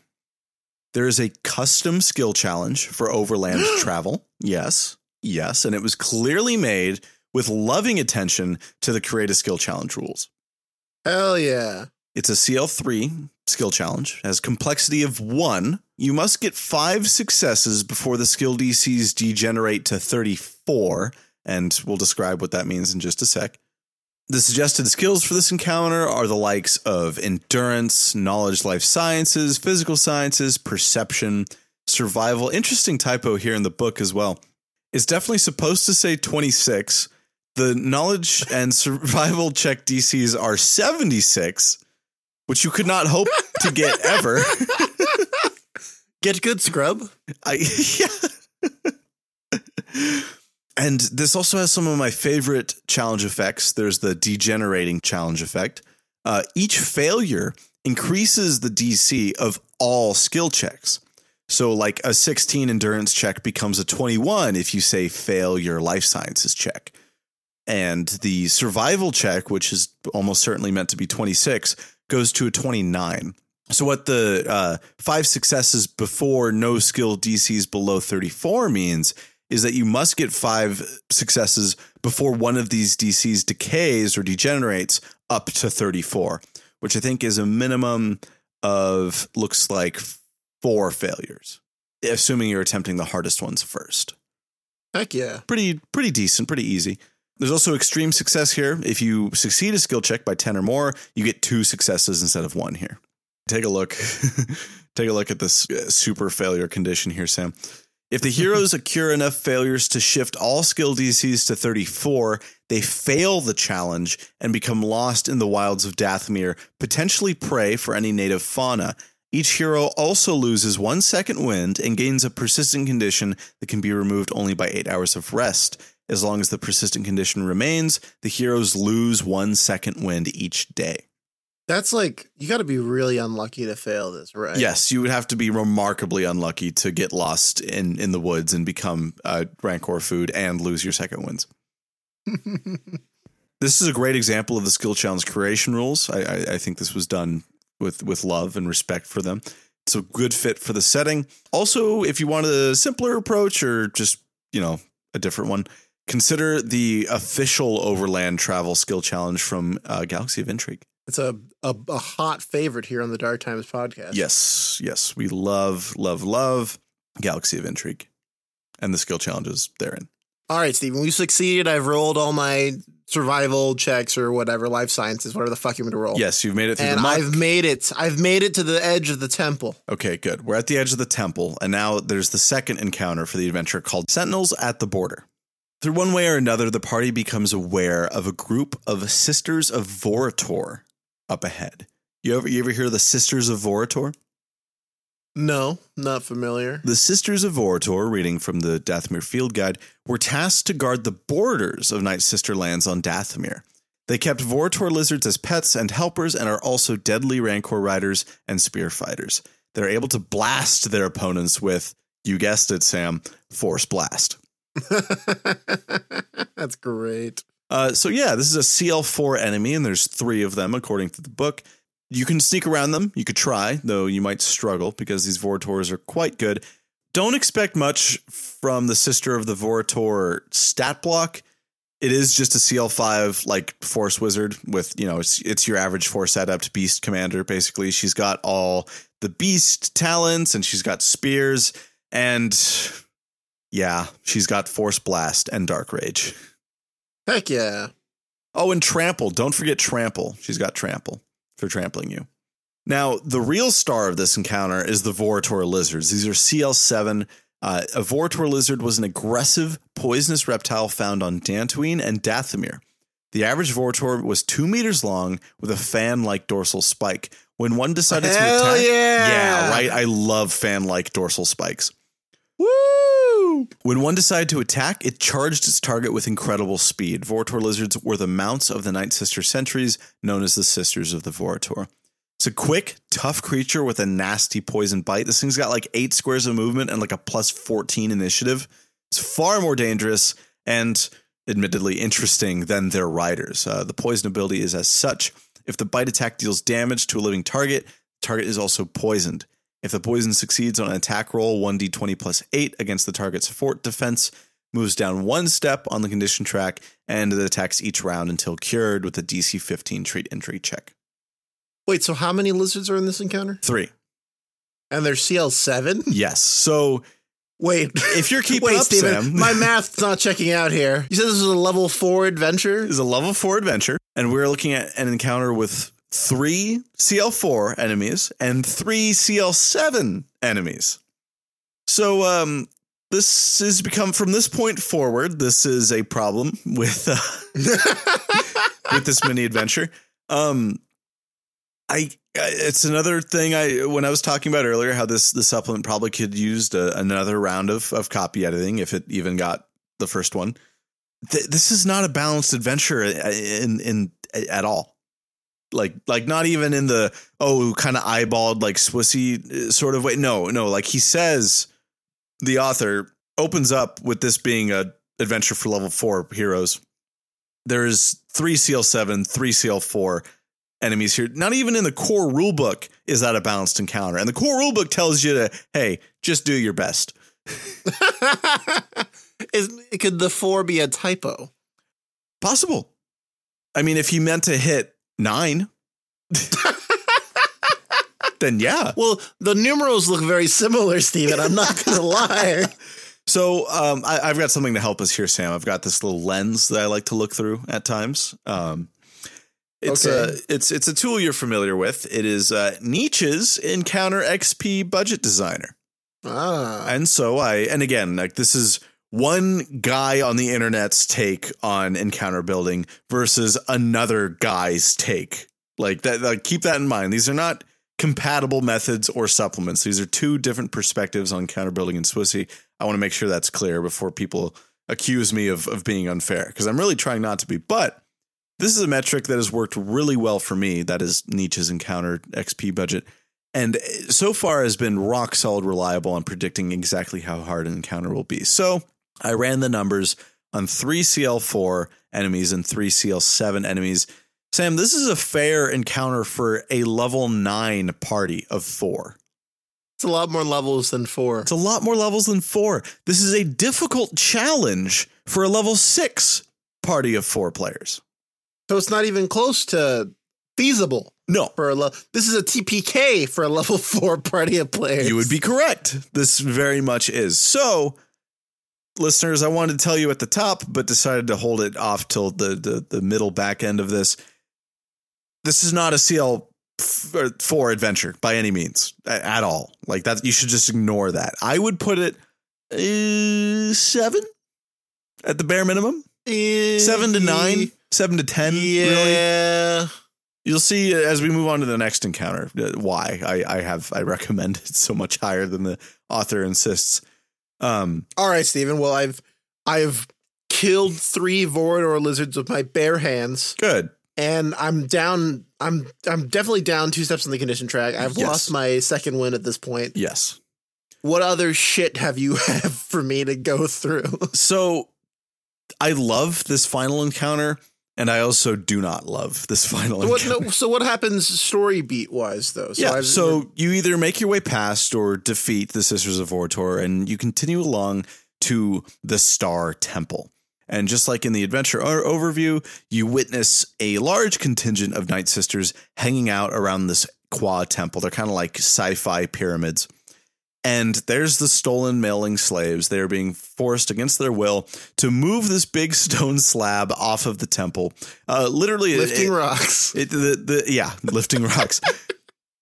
There is a custom skill challenge for overland travel. Yes, yes, and it was clearly made with loving attention to the create a skill challenge rules. Hell yeah. It's a CL3 skill challenge, has complexity of one. You must get five successes before the skill DCs degenerate to 34, and we'll describe what that means in just a sec. The suggested skills for this encounter are the likes of endurance, knowledge, life sciences, physical sciences, perception, survival. Interesting typo here in the book as well. It's definitely supposed to say 26. The knowledge and survival check DCs are 76, which you could not hope to get ever. Get good, scrub. I yeah. and this also has some of my favorite challenge effects. There's the degenerating challenge effect. Uh, each failure increases the DC of all skill checks. So, like a 16 endurance check becomes a 21 if you say fail your life sciences check. And the survival check, which is almost certainly meant to be 26, goes to a 29. So what the uh, five successes before no skill DCs below 34 means is that you must get five successes before one of these DCs decays or degenerates up to 34, which I think is a minimum of looks like four failures, assuming you're attempting the hardest ones first. Heck yeah. Pretty pretty decent, pretty easy. There's also extreme success here. If you succeed a skill check by 10 or more, you get two successes instead of one here. Take a look. Take a look at this uh, super failure condition here, Sam. If the heroes occur enough failures to shift all skill DCs to 34, they fail the challenge and become lost in the wilds of Dathomir, potentially prey for any native fauna. Each hero also loses one second wind and gains a persistent condition that can be removed only by eight hours of rest. As long as the persistent condition remains, the heroes lose one second wind each day. That's like you got to be really unlucky to fail this, right? Yes, you would have to be remarkably unlucky to get lost in in the woods and become uh, rancor food and lose your second wins. this is a great example of the skill challenge creation rules. I, I, I think this was done with with love and respect for them. It's a good fit for the setting. Also, if you want a simpler approach or just you know a different one, consider the official overland travel skill challenge from uh, Galaxy of Intrigue. It's a, a a hot favorite here on the Dark Times podcast. Yes, yes, we love, love, love Galaxy of Intrigue and the skill challenges therein. All right, Stephen, we succeeded. I've rolled all my survival checks or whatever, life sciences, whatever the fuck you want to roll. Yes, you've made it through and the muck. I've made it. I've made it to the edge of the temple. Okay, good. We're at the edge of the temple, and now there's the second encounter for the adventure called Sentinels at the Border. Through one way or another, the party becomes aware of a group of Sisters of Vorator up ahead. You ever you ever hear of the Sisters of Vorator? No, not familiar. The Sisters of Vorator, reading from the Dathomir Field Guide, were tasked to guard the borders of Night Sister lands on Dathomir. They kept Vorator lizards as pets and helpers and are also deadly Rancor riders and spear fighters. They're able to blast their opponents with, you guessed it, Sam, Force Blast. That's great. Uh, so yeah, this is a CL4 enemy, and there's three of them according to the book. You can sneak around them. You could try, though you might struggle because these Vorators are quite good. Don't expect much from the Sister of the Vorator stat block. It is just a CL5 like Force Wizard with, you know, it's, it's your average Force Adept Beast Commander, basically. She's got all the Beast talents and she's got spears and yeah, she's got Force Blast and Dark Rage. Heck yeah. Oh, and Trample. Don't forget Trample. She's got Trample for trampling you. Now, the real star of this encounter is the Vorator lizards. These are CL7. Uh, a Vorator lizard was an aggressive, poisonous reptile found on Dantooine and Dathomir. The average Vorator was two meters long with a fan like dorsal spike. When one decided Hell to attack. yeah. Yeah, right. I love fan like dorsal spikes. Woo! When one decided to attack, it charged its target with incredible speed. Vorator lizards were the mounts of the Night Sister sentries, known as the Sisters of the Vorator. It's a quick, tough creature with a nasty poison bite. This thing's got like eight squares of movement and like a plus 14 initiative. It's far more dangerous and admittedly interesting than their riders. Uh, the poison ability is as such. If the bite attack deals damage to a living target, the target is also poisoned. If the poison succeeds on an attack roll, 1d20 plus 8 against the target's fort defense, moves down one step on the condition track, and it attacks each round until cured with a DC 15 treat injury check. Wait, so how many lizards are in this encounter? Three. And they're CL7? Yes. So Wait. if you're keeping Wait, up, Steven, Sam, my math's not checking out here. You said this was a level four adventure? is a level four adventure, and we're looking at an encounter with three CL4 enemies and three CL7 enemies. So, um, this has become from this point forward. This is a problem with uh, with this mini adventure. Um, I it's another thing I when I was talking about earlier how this the supplement probably could used a, another round of of copy editing if it even got the first one. Th- this is not a balanced adventure in in at all. Like like not even in the oh kind of eyeballed like Swissy uh, sort of way. No no like he says the author opens up with this being a adventure for level four heroes. There's three CL7, three CL4 enemies here. Not even in the core rulebook is that a balanced encounter. And the core rulebook tells you to, hey, just do your best. Is, could the four be a typo? Possible. I mean, if he meant to hit nine, then yeah. Well, the numerals look very similar, Steven. I'm not going to lie. So um, I, I've got something to help us here, Sam. I've got this little lens that I like to look through at times. Um, it's Okay. a it's it's a tool you're familiar with. It is uh, Nietzsche's Encounter XP Budget Designer. Ah. And so I, and again, like this is one guy on the internet's take on encounter building versus another guy's take. Like that, like keep that in mind. These are not compatible methods or supplements. These are two different perspectives on counter building and Swissy. I want to make sure that's clear before people accuse me of, of being unfair because I'm really trying not to be. But This is a metric that has worked really well for me. That is Nietzsche's encounter XP budget. And so far has been rock solid reliable on predicting exactly how hard an encounter will be. So I ran the numbers on three CL4 enemies and three CL7 enemies. Sam, this is a fair encounter for a level nine party of four. It's a lot more levels than four. It's a lot more levels than four. This is a difficult challenge for a level six party of four players. So it's not even close to feasible No, for a level. This is a TPK for a level four party of players. you would be correct. This very much is. So, listeners, I wanted to tell you at the top, but decided to hold it off till the the, the middle back end of this. This is not a CL four adventure by any means at all. Like that, you should just ignore that. I would put it uh, seven at the bare minimum. seven to nine, seven to ten. Really, Yeah. you'll see as we move on to the next encounter uh, why I, I have I recommend it so much higher than the author insists. Um, All right, Stephen. Well, I've I've killed three Vorator lizards with my bare hands, good. and I'm down. I'm I'm definitely down two steps on the condition track. I've Yes. lost my second win at this point. Yes. What other shit have you have for me to go through? So I love this final encounter, and I also do not love this final So what, no, so what happens story beat wise though? So yeah, I've- so you either make your way past or defeat the Sisters of Vortor, and you continue along to the Star Temple. And just like in the adventure overview, you witness a large contingent of Night Sisters hanging out around this Kwa temple. They're kind of like sci fi pyramids. And there's the stolen maleling slaves. They're being forced against their will to move this big stone slab off of the temple. Uh, literally, lifting it- rocks. it, the, the yeah, lifting rocks.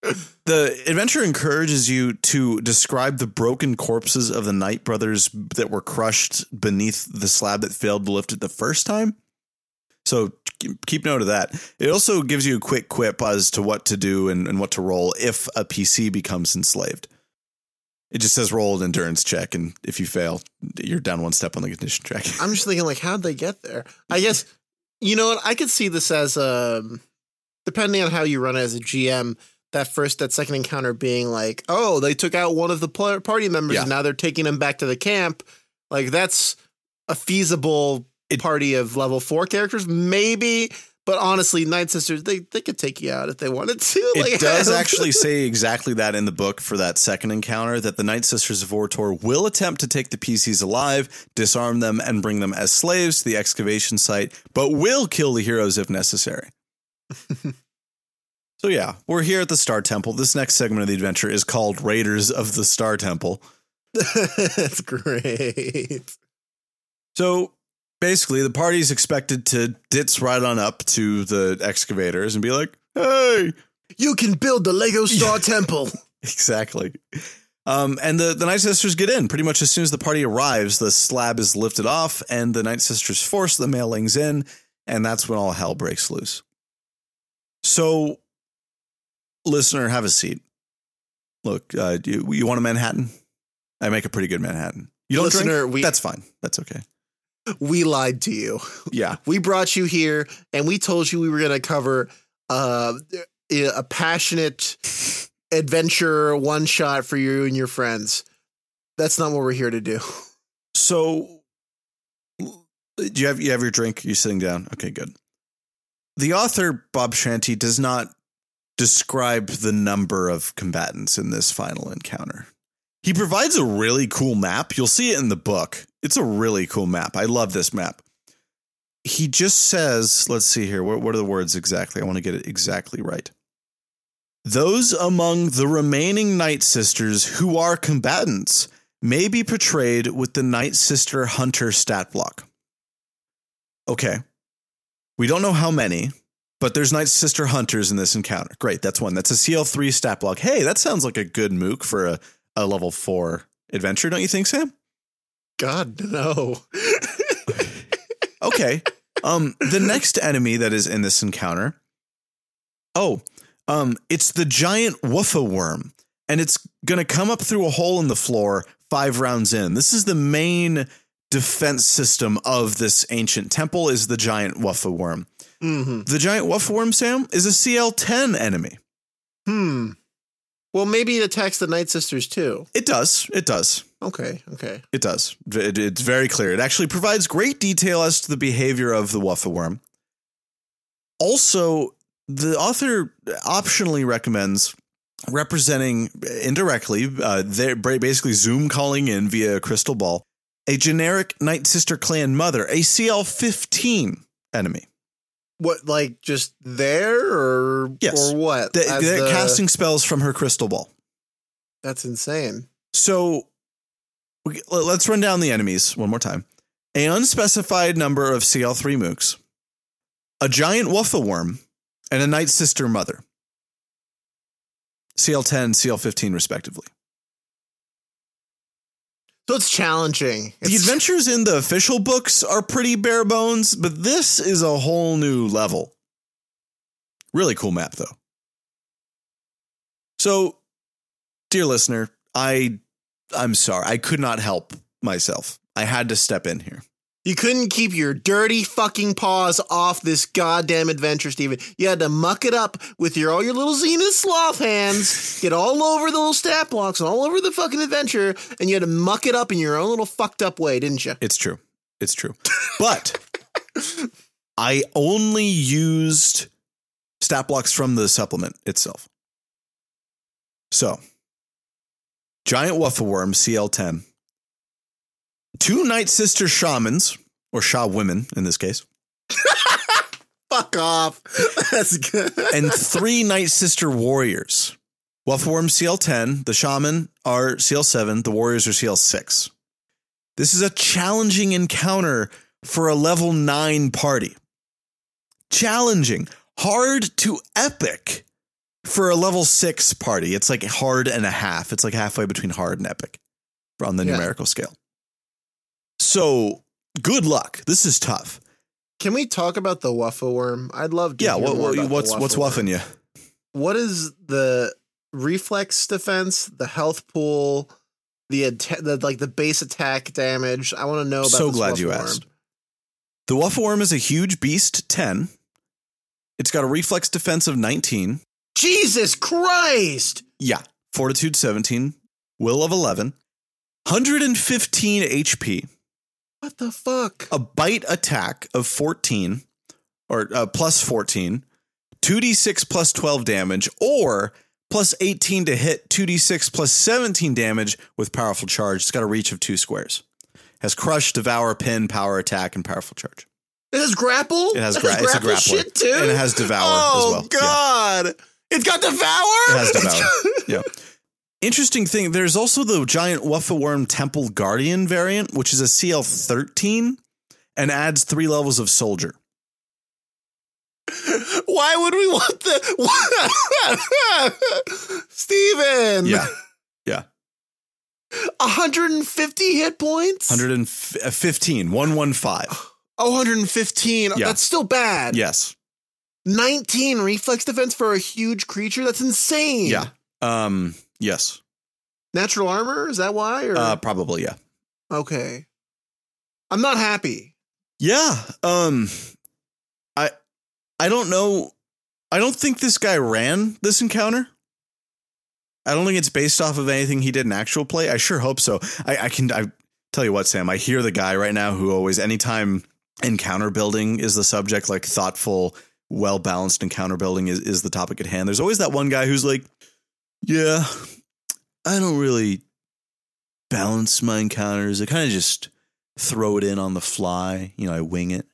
the adventure encourages you to describe the broken corpses of the Night brothers that were crushed beneath the slab that failed to lift it the first time. So keep- keep note of that. It also gives you a quick quip as to what to do and, and what to roll if a PC becomes enslaved. It just says roll an endurance check, and if you fail, you're down one step on the condition track. I'm just thinking like, how'd they get there? I guess you know what? I could see this as um, depending on how you run it as a GM. That first, that second encounter being like, oh, they took out one of the party members, Yeah. and now they're taking him back to the camp. Like that's a feasible It- party of level four characters, maybe. But honestly, Night Sisters, they they could take you out if they wanted to. Like, It does actually say exactly that in the book for that second encounter that the Night Sisters of Vortor will attempt to take the PCs alive, disarm them, and bring them as slaves to the excavation site, but will kill the heroes if necessary. so, yeah, we're here at the Star Temple. This next segment of the adventure is called Raiders of the Star Temple. that's great. So, basically, the party's expected to ditz right on up to the excavators and be like, hey, You can build the Lego Star Temple. Exactly. Um, and the, the Night Sisters get in. Pretty much as soon as the party arrives, the slab is lifted off, and the Night Sisters force the malelings in, and that's when all hell breaks loose. So, listener, have a seat. Look, uh, you, you want a Manhattan? I make a pretty good Manhattan. You don't Listener, drink? we- That's fine. That's okay. We lied to you. Yeah. We brought you here and we told you we were going to cover uh, a passionate adventure one shot for you and your friends. That's not what we're here to do. So, do you have you have your drink? You sitting down? Okay, good. The author Bob Shanty does not describe the number of combatants in this final encounter. He provides a really cool map. You'll see it in the book. It's a really cool map. I love this map. He just says, let's see here. What, what are the words exactly? I want to get it exactly right. Those among the remaining Night Sisters who are combatants may be portrayed with the Night Sister Hunter stat block. Okay. We don't know how many, but there's Night Sister Hunters in this encounter. Great, that's one. That's a CL3 stat block. Hey, that sounds like a good mook for a, a level four adventure, don't you think, Sam? God, no. Okay. Um, the next enemy that is in this encounter. Oh, um, it's the giant woofa worm, and it's gonna come up through a hole in the floor five rounds in. This is the main defense system of this ancient temple. Is the giant woofa worm. hmm The giant Wufferworm, Sam, is a CL10 enemy. Hmm. Well, maybe it attacks the Night Sisters too. It does. It does. Okay. Okay. It does. It- it's very clear. It actually provides great detail as to the behavior of the Wufferworm. Also, the author optionally recommends representing indirectly, uh, they're basically Zoom calling in via a crystal ball, a generic Night Sister clan mother, a CL15 enemy. What, like just there or Yes. or what? As that the- casting spells from her crystal ball. That's insane. So we- let's run down the enemies one more time. An unspecified number of CL3 mooks, a giant waffle worm, and a Night Sister Mother. CL10, CL15, respectively. So it's challenging. The adventures in the official books are pretty bare bones, but this is a whole new level. Really cool map, though. So, dear listener, I I'm sorry. I could not help myself. I had to step in here. You couldn't keep your dirty fucking paws off this goddamn adventure, Steven. You had to muck it up with your all your little Zenith sloth hands, get all over the little stat blocks and all over the fucking adventure, and you had to muck it up in your own little fucked up way, didn't you? It's true. It's true. But I only used stat blocks from the supplement itself. So, giant Wuffaworm CL10, two Night Sister Shamans, or Sha women in this case, Fuck off. That's good. and three Night Sister Warriors. Wuffaworm CL10, the Shaman are CL7, the Warriors are CL6. This is a challenging encounter for a level 9 party. Challenging, hard to epic for a level 6 party. It's like hard and a half. It's like halfway between hard and epic on the Yeah. numerical scale. So, good luck. This is tough. Can we talk about the waffle worm? I'd love to Yeah, hear what, more what, about the what's what's worm. wuffing you? What is the reflex defense, the health pool, the, atta- the like the base attack damage? I want to know about So glad you worm. asked. The Wuffaworm is a huge beast, 10. It's got a reflex defense of 19. Jesus Christ! Yeah. Fortitude 17. Will of 11. 115 HP. What the fuck? A bite attack of 14 or uh, plus 14. 2d6 plus 12 damage or plus 18 to hit 2d6 plus 17 damage with powerful charge. It's got a reach of two squares. Has crush, devour, pin, power attack, and powerful charge. It has grapple. It has It gra- it's a grapple shit too, And it has devour oh, as well. Yeah. God, it's got devour. It has devour. yeah. Interesting thing. There's also the giant Wuffaworm Temple Guardian variant, which is a CL 13 and adds three levels of soldier. Why would we want the Steven? Yeah. Yeah. 150 hit points? 115. 115. Oh, 115. Yeah. That's still bad. Yes. 19 reflex defense for a huge creature? That's insane. Yeah. Um, yes. Natural armor? Is that why? Or Uh, probably, yeah. okay. I'm not happy. Yeah. Um, I, I don't know. I don't think this guy ran this encounter. I don't think it's based off of anything he did in actual play. I sure hope so. I, I can. I tell you what, Sam. I hear the guy right now who always, anytime encounter building is the subject, like thoughtful, well balanced encounter building is is the topic at hand. There's always that one guy who's like, "Yeah, I don't really balance my encounters. I kind of just throw it in on the fly. You know, I wing it."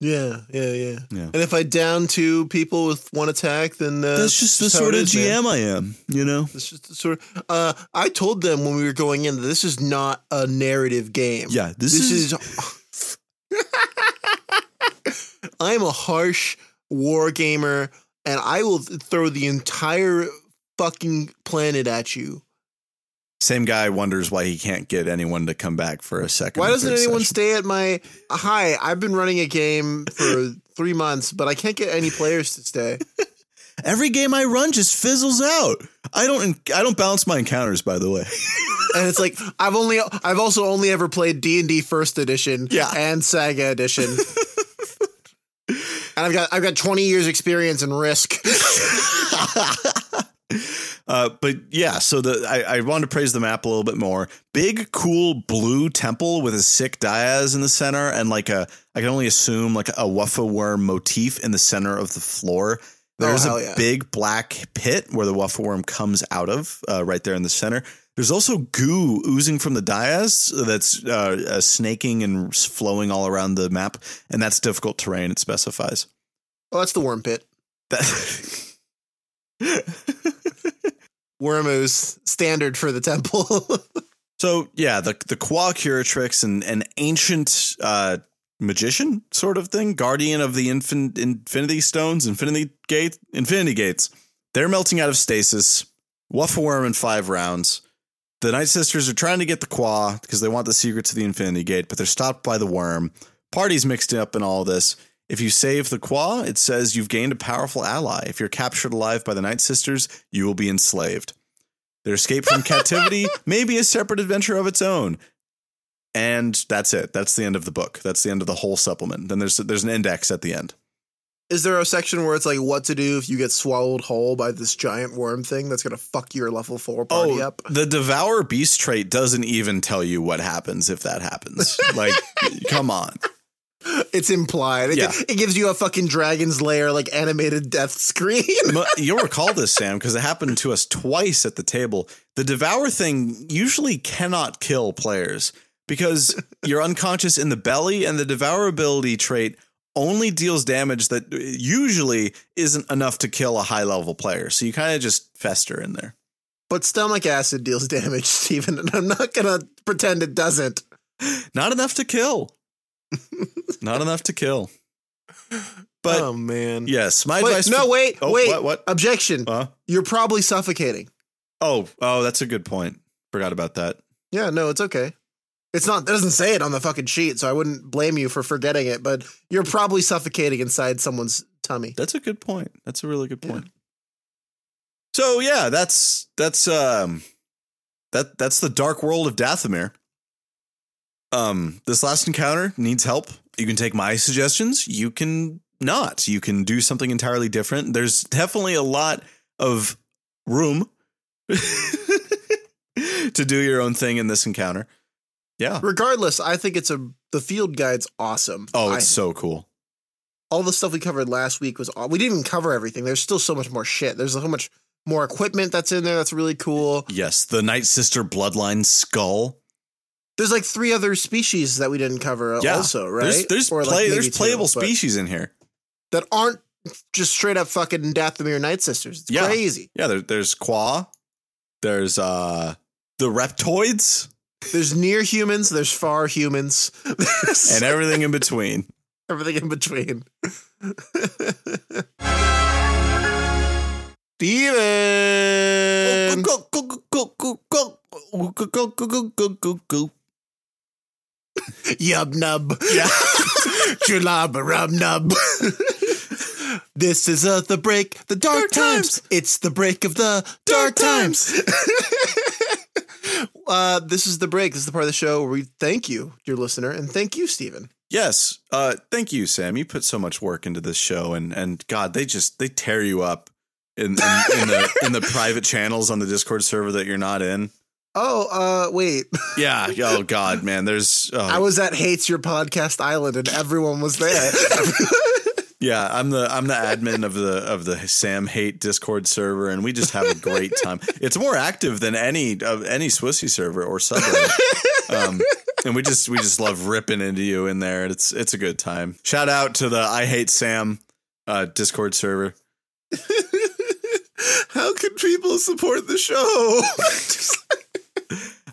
Yeah, yeah, yeah. Yeah. And if I down two people with one attack, then uh, That's just the sort of is, man. GM I am, you know? That's just the sort of. Uh, I told them when we were going in that this is not a narrative game. Yeah, this, this is, is. I am a harsh war gamer, and I will throw the entire fucking planet at you. same guy wonders why he can't get anyone to come back for a second. Why doesn't anyone session. stay at my? Hi, I've been running a game for three months, but I can't get any players to stay. Every game I run just fizzles out. I don't I don't balance my encounters by the way. and it's like I've only I've also only ever played D and D First Edition, Yeah. and Saga Edition. And I've got I've got 20 years experience in risk. Uh, but yeah, so the I, I wanted to praise the map a little bit more. Big, cool blue temple with a sick dais in the center, and like a I can only assume like a waffle worm motif in the center of the floor. There's hell a yeah. big black pit where the waffle worm comes out of, uh, right there in the center. There's also goo oozing from the dais that's uh, uh, snaking and flowing all around the map, and that's difficult terrain. It specifies. Well, that's the worm pit. That Worm ooze standard for the temple. So yeah, the the Kwa Curatrix and an ancient uh, magician sort of thing, guardian of the infin- Infinity Stones, Infinity Gate, Infinity Gates. They're melting out of stasis. Wuffa Worm in five rounds. The Night Sisters are trying to get the Kwa because they want the secret to the Infinity Gate, but they're stopped by the Worm. Party's mixed up in all this. If you save the Kwa, it says you've gained a powerful ally. If you're captured alive by the Night Sisters, you will be enslaved. Their escape from captivity may be a separate adventure of its own. And that's it. That's the end of the book. That's the end of the whole supplement. Then there's there's an index at the end. Is there a section where it's like what to do if you get swallowed whole by this giant worm thing that's gonna fuck your level four party oh, up? Oh, the devour beast trait doesn't even tell you what happens if that happens. Like, come on. It's implied. It, Yeah. it gives you a fucking dragon's lair like animated death screen. You'll recall this, Sam, because it happened to us twice at the table. The devour thing usually cannot kill players because you're unconscious in the belly, and the devour ability trait only deals damage that usually isn't enough to kill a high level player. So you kind of just fester in there. but stomach acid deals damage, Stephen, and I'm not gonna pretend it doesn't. Not enough to kill. Not enough to kill. But oh man. yes, my Wait, advice. no, for- wait, Oh, wait. what? What? Objection. Uh, You're probably suffocating. oh, oh, that's a good point. Forgot about that. Yeah, no, it's okay. It's not. It doesn't say it on the fucking sheet, so I wouldn't blame you for forgetting it. But you're probably suffocating inside someone's tummy. That's a good point. That's a really good Yeah. point. So yeah, that's that's um that that's the dark world of Dathomir. Um, this last encounter needs help. You can take my suggestions. You can not. You can do something entirely different. There's definitely a lot of room to do your own thing in this encounter. Yeah. Regardless, I think it's a the field guide's awesome. Oh, I- it's so cool. all the stuff we covered last week was we didn't even cover everything. There's still so much more shit. There's so much more equipment that's in there that's really cool. Yes, the Night Sister bloodline skull. There's like three other species that we didn't cover Yeah. also, right? There's there's Or, like, there's playable species in here. that aren't just straight up fucking Dathomir Night Sisters. It's Yeah. crazy. Yeah, there, there's Kwa. There's uh the reptoids There's near humans, there's far humans, there's and everything in between. everything in between. Steven! Go, go, go, go, go, go, go, go, go, go, go, go, go. Yub nub. Yeah. Chulaba rub nub. this is uh, the break, the dark, Dark times. times. It's the break of the dark, Dark times. uh, this is the break. This is the part of the show where we thank you, dear listener, and thank you, Stephen. Yes. Uh thank you, Sam. You put so much work into this show and and God, they just they tear you up in in, in the in the private channels on the Discord server that you're not in. Oh, uh, wait. Yeah. Oh God, man. There's oh, I was at Hates Your Podcast Island and everyone was there. Yeah, I'm the I'm the admin of the of the Sam Hate Discord server, and we just have a great time. It's more active than any of any Swissy server or subreddit. Um, and we just we just love ripping into you in there. It's it's a good time. Shout out to the I Hate Sam uh, Discord server. How can people support the show?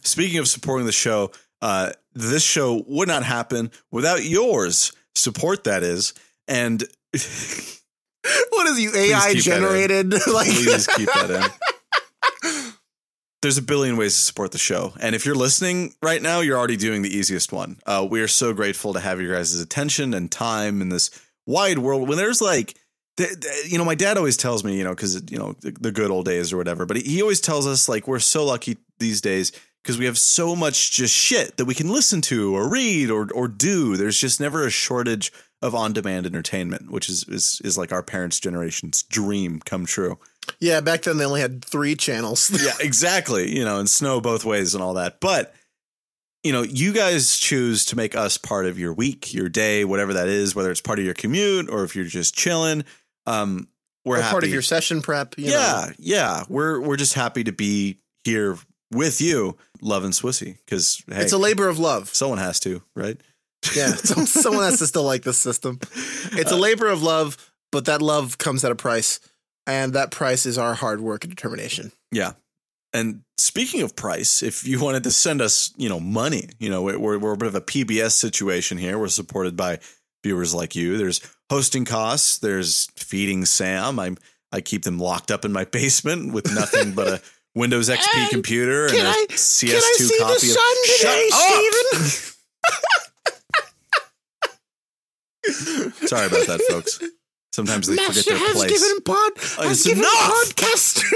Speaking of supporting the show, uh, this show would not happen without yours support. That is, and what is you AI keep that in. generated? like Please keep that in. There's a billion ways to support the show. And if you're listening right now, you're already doing the easiest one. Uh, we are so grateful to have your guys' attention and time in this wide world. When there's like, you know, my dad always tells me, you know, because, you know, the, good old days or whatever, but he always tells us, like, we're so lucky these days because we have so much just shit that we can listen to or read or, or do. There's just never a shortage of on-demand entertainment, which is is is like our parents' generation's dream come true. Yeah, back then they only had three channels. yeah, exactly. You know, and snow both ways and all that. But you know, you guys choose to make us part of your week, your day, whatever that is, whether it's part of your commute or if you're just chilling. Um, we're part of your session prep. You yeah, know. yeah. We're we're just happy to be here with you, Love and Swissy, because hey, It's a labor of love. someone has to, right? Yeah, so, someone has to still like this system. It's a uh, labor of love, but that love comes at a price, and that price is our hard work and determination. Yeah. And speaking of price, if you wanted to send us, you know, money, you know, we're, we're a bit of a PBS situation here. We're supported by viewers like you. There's hosting costs. There's feeding Sam. I'm I keep them locked up in my basement with nothing but a Windows XP Hey, computer and a I- CS2 Can I see copy of. today, Shut up! Sorry about that, folks. Sometimes they forget their has place. given pod. Oh, has given enough! podcast.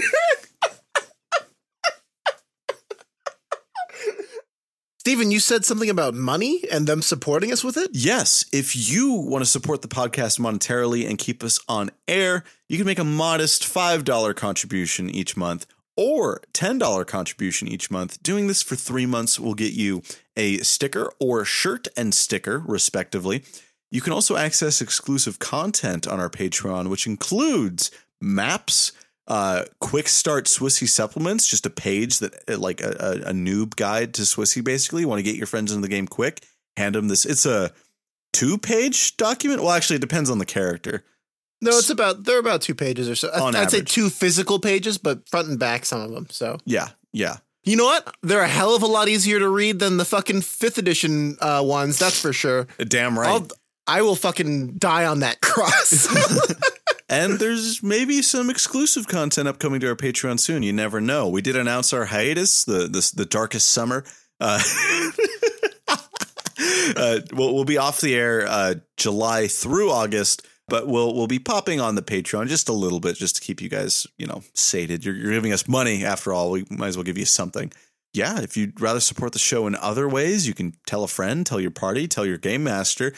Steven, you said something about money and them supporting us with it. Yes, if you want to support the podcast monetarily and keep us on air, you can make a modest $5 contribution each month or $10 contribution each month. Doing this for 3 months will get you a sticker or shirt and sticker respectively. You can also access exclusive content on our Patreon which includes maps, uh, quick start Swissy supplements, just a page that uh, like a, a, a noob guide to Swissy. Basically, you want to get your friends into the game quick. Hand them this. It's a two page document. Well, actually, it depends on the character. No, it's about they're about two pages or so. I- I'd say two physical pages, but front and back some of them. So Yeah, yeah. you know what? They're a hell of a lot easier to read than the fucking fifth edition uh, ones. That's for sure. Damn right. I'll I will fucking die on that cross. and there's maybe some exclusive content upcoming to our Patreon soon. You never know. We did announce our hiatus, the the, the darkest summer. Uh, uh, we'll, we'll be off the air uh, July through August, but we'll we'll be popping on the Patreon just a little bit, just to keep you guys, you know, sated. You're, you're giving us money after all. We might as well give you something. Yeah, if you'd rather support the show in other ways, you can tell a friend, tell your party, tell your game master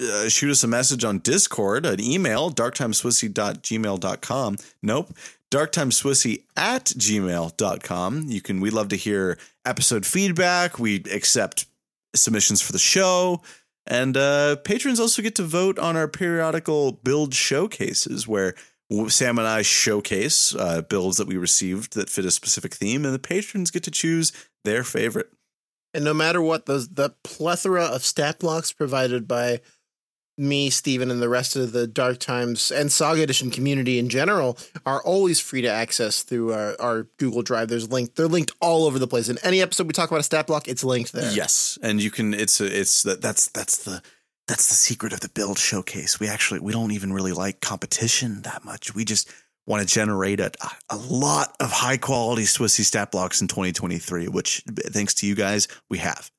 uh, shoot us a message on Discord, an email, darktimeswissy.gmail.com. Nope. Darktimeswissy at gmail.com. You can, we love to hear episode feedback. We accept submissions for the show. And uh, patrons also get to vote on our periodical build showcases where Sam and I showcase uh, builds that we received that fit a specific theme, and the patrons get to choose their favorite. and no matter what, those the plethora of stat blocks provided by me, Steven, and the rest of the Dark Times and Saga Edition community in general are always free to access through our, our Google Drive. There's linked. They're linked all over the place. In any episode we talk about a stat block, it's linked there. Yes, and you can. It's a, it's that that's that's the that's the secret of the build showcase. We actually we don't even really like competition that much. We just want to generate a a lot of high quality Swissy stat blocks in 2023, which thanks to you guys we have.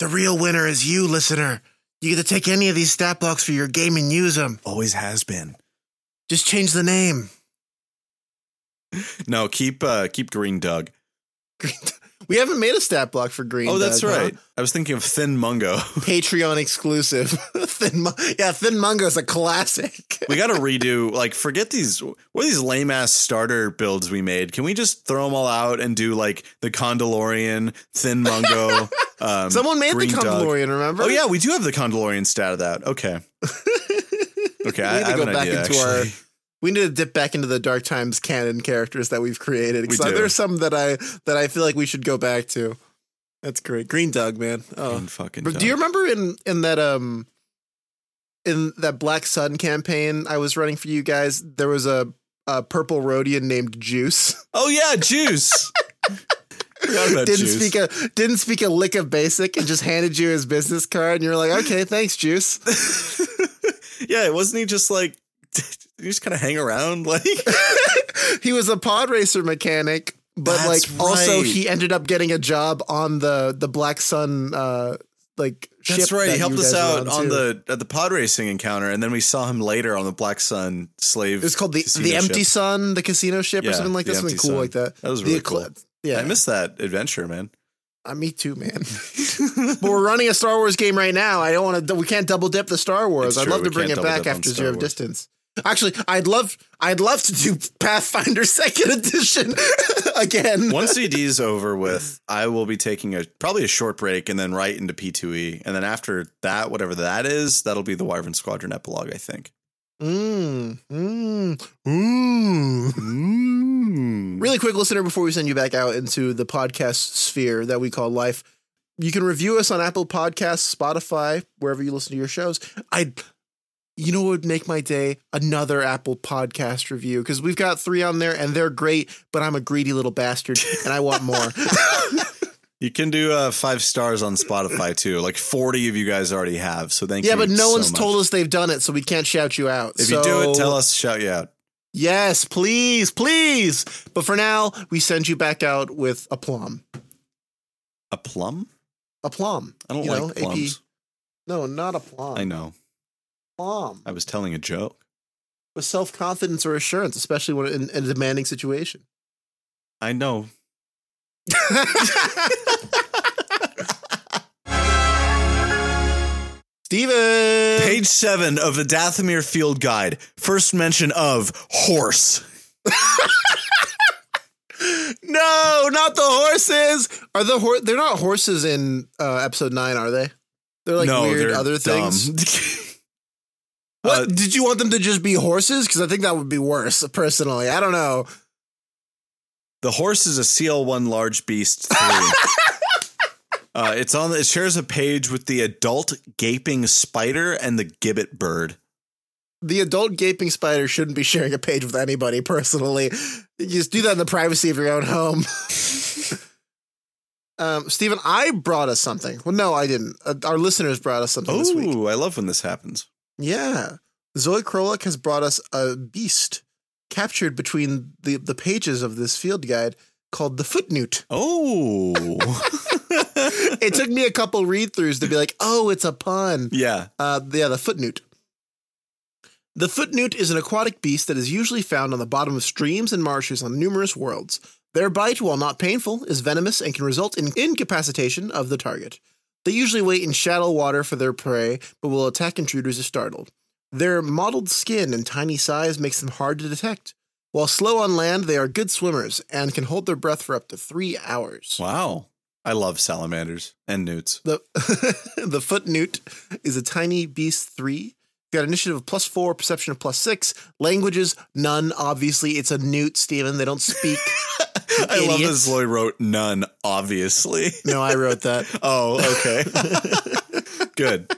The real winner is you, listener. You get to take any of these stat blocks for your game and use them. Always has been. Just change the name. No, keep uh keep Green Doug. We haven't made a stat block for Green. Oh, that's Doug, huh? right. I was thinking of Thin Mungo. Patreon exclusive. Thin, yeah, Thin Mungo is a classic. we got to redo. Like, forget these. What are these lame ass starter builds we made? Can we just throw them all out and do like the Condalorian, Thin Mungo? Um, Someone made Green the Doug? Remember? Oh yeah, we do have the Condalorian stat of that. Okay. Okay, I, I have go an back idea. into our- actually. We need to dip back into the Dark Times canon characters that we've created. We. There's some that I that I feel like we should go back to. That's great. Green Dog, man. Oh. Green fucking. But do you remember in in that um in that Black Sun campaign I was running for you guys, there was a, a purple Rodian named Juice. Oh yeah, Juice. Didn't Juice. speak a didn't speak a lick of basic and just handed you his business card and you're like, okay, thanks, Juice. yeah, wasn't he just like? He just kind of hang around, like. he was a pod racer mechanic, but That's like also he ended up getting a job on the the Black Sun uh like That's right. He helped us out on too. the at the pod racing encounter, and then we saw him later on the Black Sun slave. It's called the the Empty ship. Sun, the casino ship, or something like that. Something cool Sun. like that. That was really cool. Yeah, I missed that adventure, man. Uh, me too, man. but we're running a Star Wars game right now. I don't want to. We can't double dip the Star Wars. It's I'd true, love to we bring it back after Zero Wars. Distance. Actually, I'd love. I'd love to do Pathfinder Second Edition again. Once CD's over with, I will be taking a probably a short break and then right into P2E. And then after that, whatever that is, that'll be the Wyvern Squadron epilogue, I think. Mm, mm, mm. Mm. Really quick, listener, before we send you back out into the podcast sphere that we call life, you can review us on Apple Podcasts, Spotify, wherever you listen to your shows. I, you know, what would make my day another Apple Podcast review because we've got three on there and they're great, but I'm a greedy little bastard and I want more. You can do uh, five stars on Spotify too. Like 40 of you guys already have. So thank yeah, you. but no so one's much. told us they've done it, so we can't shout you out. If you do it, tell us, shout you out. Yes, please, please. But for now, we send you back out with a plum. A plum? A plum. I don't You like know, AP plums. No, not a plum. I know. I was telling a joke. with self confidence or assurance, especially when in, in a demanding situation. I know. Steven! Page seven of the Dathomir Field Guide. First mention of horse. No, not the horses. Are the hor- They're not horses in uh, episode nine, are they? They're like no, weird they're other things. What Uh, did you want them to just be horses? Because I think that would be worse. Personally, I don't know. The horse is a CL1 large beast three. uh, it's on. It shares a page with the adult gaping spider and the gibbet bird. The adult gaping spider shouldn't be sharing a page with anybody. Personally, you just do that in the privacy of your own home. um, Steven, I brought us something. Well, no, I didn't. Uh, our listeners brought us something. Oh, I love when this happens. Yeah. Zloy Krolek has brought us a beast captured between the, the pages of this field guide called the footnewt. Oh, It took me a couple read throughs to be like, oh, it's a pun. yeah. Uh, yeah, the footnewt. The footnewt is an aquatic beast that is usually found on the bottom of streams and marshes on numerous worlds. Their bite, while not painful, is venomous and can result in incapacitation of the target. They usually wait in shallow water for their prey, but will attack intruders if startled. Their mottled skin and tiny size makes them hard to detect. While slow on land, they are good swimmers and can hold their breath for up to three hours. Wow. I love salamanders and newts. The the foot newt is a tiny beast three. Got initiative of plus four, perception of plus six, languages none. Obviously, it's a newt, Steven. They don't speak. I love that idiots. Zloy wrote none, obviously. no, I wrote that. Oh, okay. Good.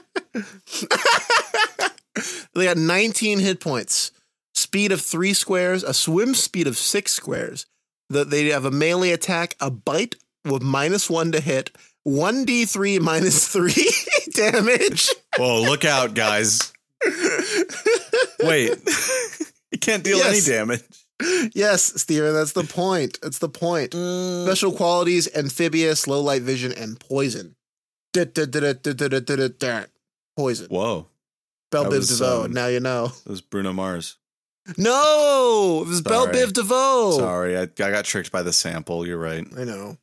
They got 19 hit points, speed of three squares, a swim speed of six squares. That they have a melee attack, a bite with minus one to hit, one d three minus three damage. Whoa, look out, guys. Wait. it can't deal Yes. any damage. Yes, Steven, that's the point. That's the point. Special qualities: amphibious, low light vision, and poison. Poison. Whoa. Bell that Biv was, DeVoe. um, now you know. That was Bruno Mars. No, it was Bell Sorry. Biv DeVoe. Sorry, I, I got tricked by the sample. You're right. I know.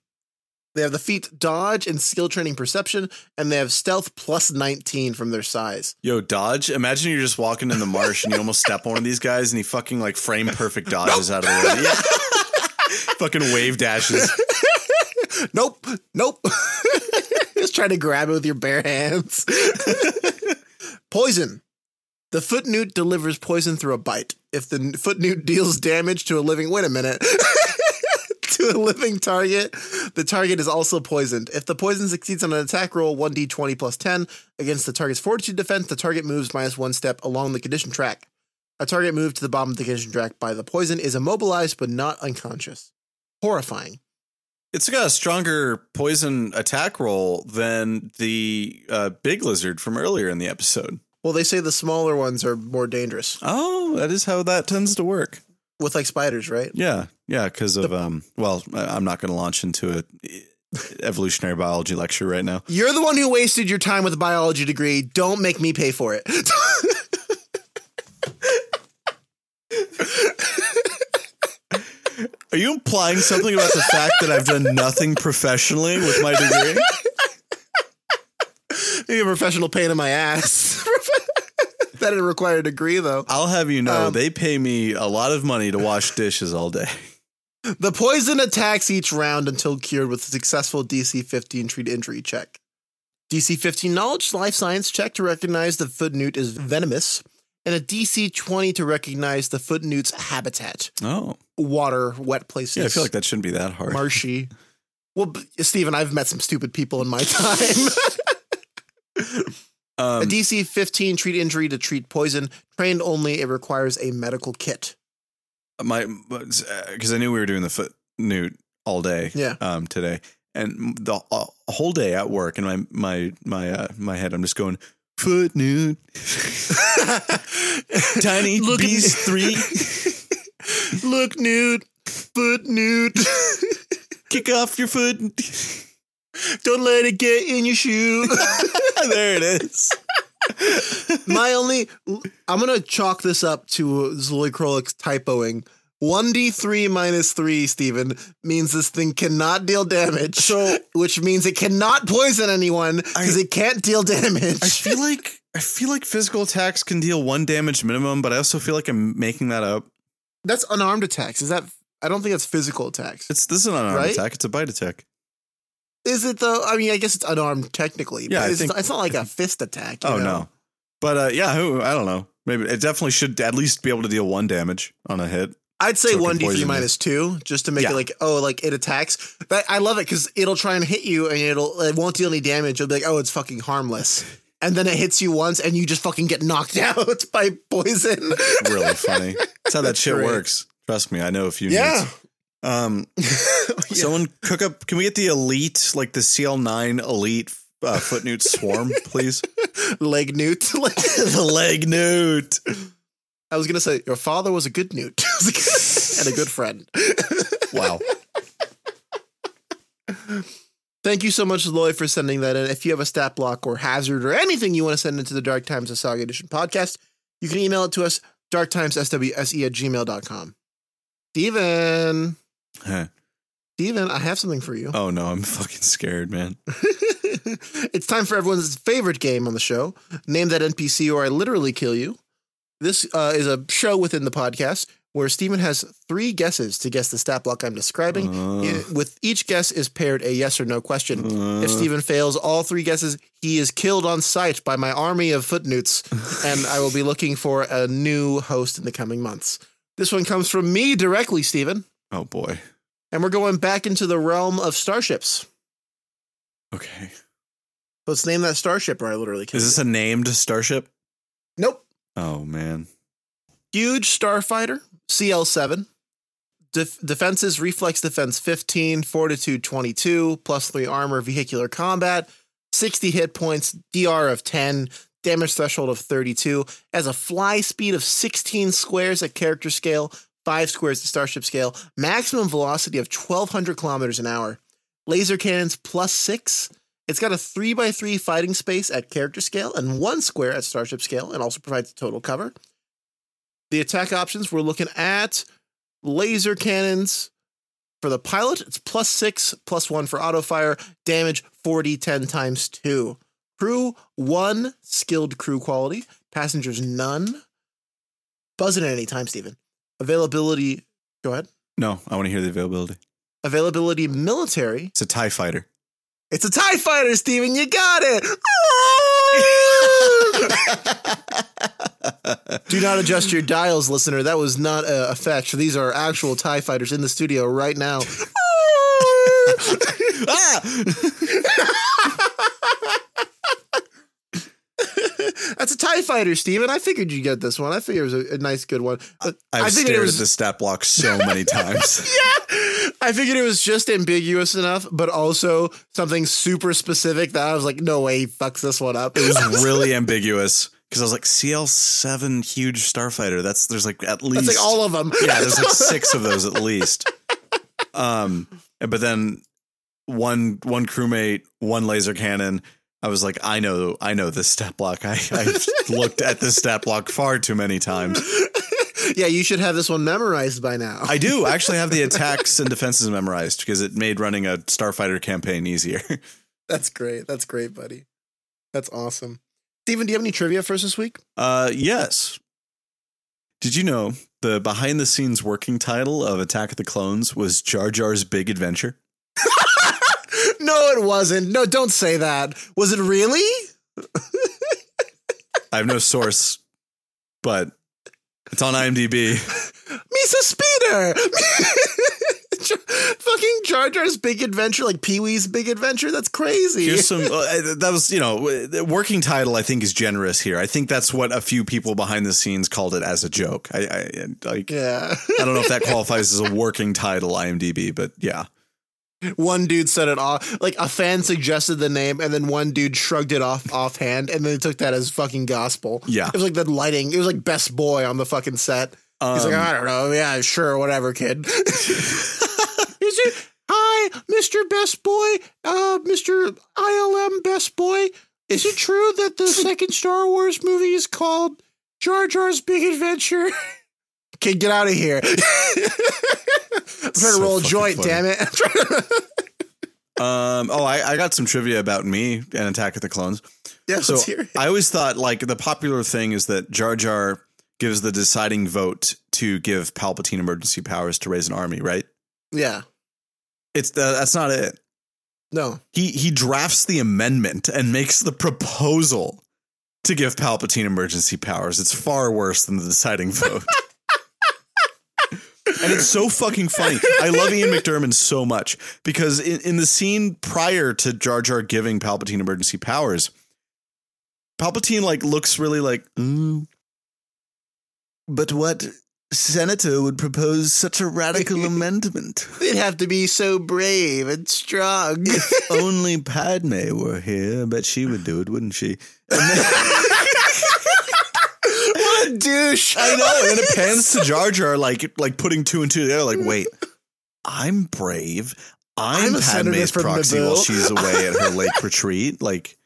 They have the feat dodge and skill training perception, and they have stealth plus 19 from their size. Yo, dodge. Imagine you're just walking in the marsh and you almost step on one of these guys and he fucking like frame perfect dodges out of the way. Yeah. fucking wave dashes. Nope, nope. Just try to grab it with your bare hands. poison. The foot newt delivers poison through a bite. If the foot newt deals damage to a living, wait a minute. to a living target, the target is also poisoned. If the poison succeeds on an attack roll, 1d20 plus 10 against the target's fortitude defense, the target moves minus one step along the condition track. A target moved to the bottom of the condition track by the poison is immobilized but not unconscious. Horrifying. It's got a stronger poison attack roll than the uh, big lizard from earlier in the episode. Well, they say the smaller ones are more dangerous Oh, that is how that tends to work. With like spiders, right? Yeah, yeah, because of um. Well, I'm not going to launch into a evolutionary biology lecture right now. You're the one who wasted your time with a biology degree. Don't make me pay for it. Are you implying something about the fact that I've done nothing professionally with my degree? Maybe a professional pain in my ass. that didn't require a degree though. I'll have you know, Um, they pay me a lot of money to wash dishes all day. The poison attacks each round until cured with a successful DC 15 treat injury check. DC 15 knowledge life science check to recognize the foot newt is venomous, and a DC 20 to recognize the foot newt's habitat. Oh, Water, wet places. yeah. I feel like that shouldn't be that hard. marshy. Well, Steven, I've met some stupid people in my time. A Um, DC 15 treat injury to treat poison. Trained only, it requires a medical kit. my because I knew we were doing the foot newt all day. Yeah. Um, today and the uh, whole day at work, and my my my uh, my head, I'm just going foot newt, tiny Look beast three, Look, nude, foot nude. kick off your foot. Don't let it get in your shoe. there it is. My only, I'm gonna chalk this up to Zloy Krolik's typoing. One d three minus three, Stephen, means this thing cannot deal damage. So- which means it cannot poison anyone because it can't deal damage. I feel like I feel like physical attacks can deal one damage minimum, but I also feel like I'm making that up. That's unarmed attacks. Is that? I don't think that's physical attacks. It's this is an unarmed Right? attack. It's a bite attack. Is it though? I mean, I guess it's unarmed technically. Yeah, but it's, think- it's not like a fist attack. you Oh know? no. But uh, yeah, who I don't know. Maybe it definitely should at least be able to deal one damage on a hit. I'd say So one d3 minus two, just to make Yeah. it like oh, like it attacks. But I love it because it'll try and hit you, and it'll it won't deal any damage. It'll be like oh, it's fucking harmless, and then it hits you once, and you just fucking get knocked out by poison. Really funny. That's how that shit Great. works. Trust me, I know a few. yeah. newts. Um, someone cook up. Can we get the elite, like the CL nine elite uh, foot newt swarm, please? leg newt. the leg newt. I was gonna say your father was a good newt and a good friend. Wow. Thank you so much, Zloy, for sending that in. If you have a stat block or hazard or anything you want to send into the Dark Times of Saga Edition podcast, you can email it to us, darktimesswse at gmail.com. Steven, Huh. Steven, I have something for you. Oh no, I'm fucking scared, man. it's time for everyone's favorite game on the show. Name that NPC or I literally kill you. This uh, is a show within the podcast where Steven has three guesses to guess the stat block I'm describing. Uh, Yeah, With each guess is paired a yes or no question. if uh, Steven fails all three guesses, he is killed on sight by my army of footnewts, and I will be looking for a new host in the coming months. This one comes from me directly, Steven, oh boy. and we're going back into the realm of starships. Okay. Let's name that starship, or I literally killed Is this a named starship? nope? Oh man. Huge starfighter, CL7. Def- defenses, reflex defense 15, fortitude 22, plus 3 armor, vehicular combat, 60 hit points, DR of 10, damage threshold of 32, has a fly speed of 16 squares at character scale, 5 squares at starship scale, maximum velocity of 1200 kilometers an hour, laser cannons plus 6. It's got a three by three fighting space at character scale and 1 square at starship scale, and also provides total cover. The attack options we're looking at laser cannons for the pilot. It's plus six, plus one for auto fire. Damage 40, 10 times two. Crew one, skilled crew quality. Passengers none. Buzz it at any time, Steven. Availability. Go ahead. No, I want to hear the availability. Availability military. It's a TIE fighter. It's a TIE fighter, Steven. You got it. Do not adjust your dials, listener. That was not a effect. These are actual TIE fighters in the studio right now. ah! That's a TIE fighter, Steven. I figured you'd get this one. I figured it was a, a nice, good one. But I've I stared it was, at the stat block so many times. Yeah. I figured it was just ambiguous enough, but also something super specific that I was like, no way he fucks this one up. It was really ambiguous because I was like CL7 huge starfighter. That's there's like at least like all of them. yeah, there's like six of those at least. Um, but then one one crewmate, one laser cannon. I was like, I know, I know this stat block. I I've looked at this stat block far too many times. yeah, you should have this one memorized by now. I do actually have the attacks and defenses memorized because it made running a starfighter campaign easier. That's great. That's great, buddy. That's awesome. Steven, do you have any trivia for us this week? Uh, yes. Did you know the behind the scenes working title of Attack of the Clones was Jar Jar's Big Adventure? No, it wasn't. No, don't say that. Was it really? I have no source, but it's on IMDb. Misa Speeder! Fucking Jar Jar's Big Adventure, like Pee Wee's Big Adventure. That's crazy. Here's some. Uh, that was, you know, working title. I think is generous here. I think that's what a few people behind the scenes called it as a joke. I, I like. yeah. I don't know if that qualifies as a working title, IMDb, but yeah. One dude said it off. Like a fan suggested the name, and then one dude shrugged it off offhand, and then took that as fucking gospel. Yeah. It was like the lighting. It was like best boy on the fucking set. He's like, Um, I don't know. Yeah, sure, whatever, kid. Is it? Hi, Mr. Best Boy, uh, Mr. ILM Best Boy. Is it true that the second Star Wars movie is called Jar Jar's Big Adventure? Kid, get out of here. I'm trying to roll a joint, funny. damn it. I'm trying to- Um. Oh, I, I got some trivia about me and Attack of the Clones. yeah, So let's hear it. I always thought like the popular thing is that Jar Jar gives the deciding vote to give Palpatine emergency powers to raise an army. Right? Yeah. It's uh, that's not it. No. He he drafts the amendment and makes the proposal to give Palpatine emergency powers. It's far worse than the deciding vote. and it's so fucking funny. I love Ian McDiarmid so much because in, in the scene prior to Jar Jar giving Palpatine emergency powers, Palpatine like looks really like, "Mm, but what senator would propose such a radical amendment? They'd have to be so brave and strong. If only Padme were here, I bet she would do it, wouldn't she? what a douche. I know. And it pans to Jar Jar, like like putting two and two together. Like, wait, I'm brave. I'm, I'm Padme's proxy Naboo. while she's away at her lake retreat. Like,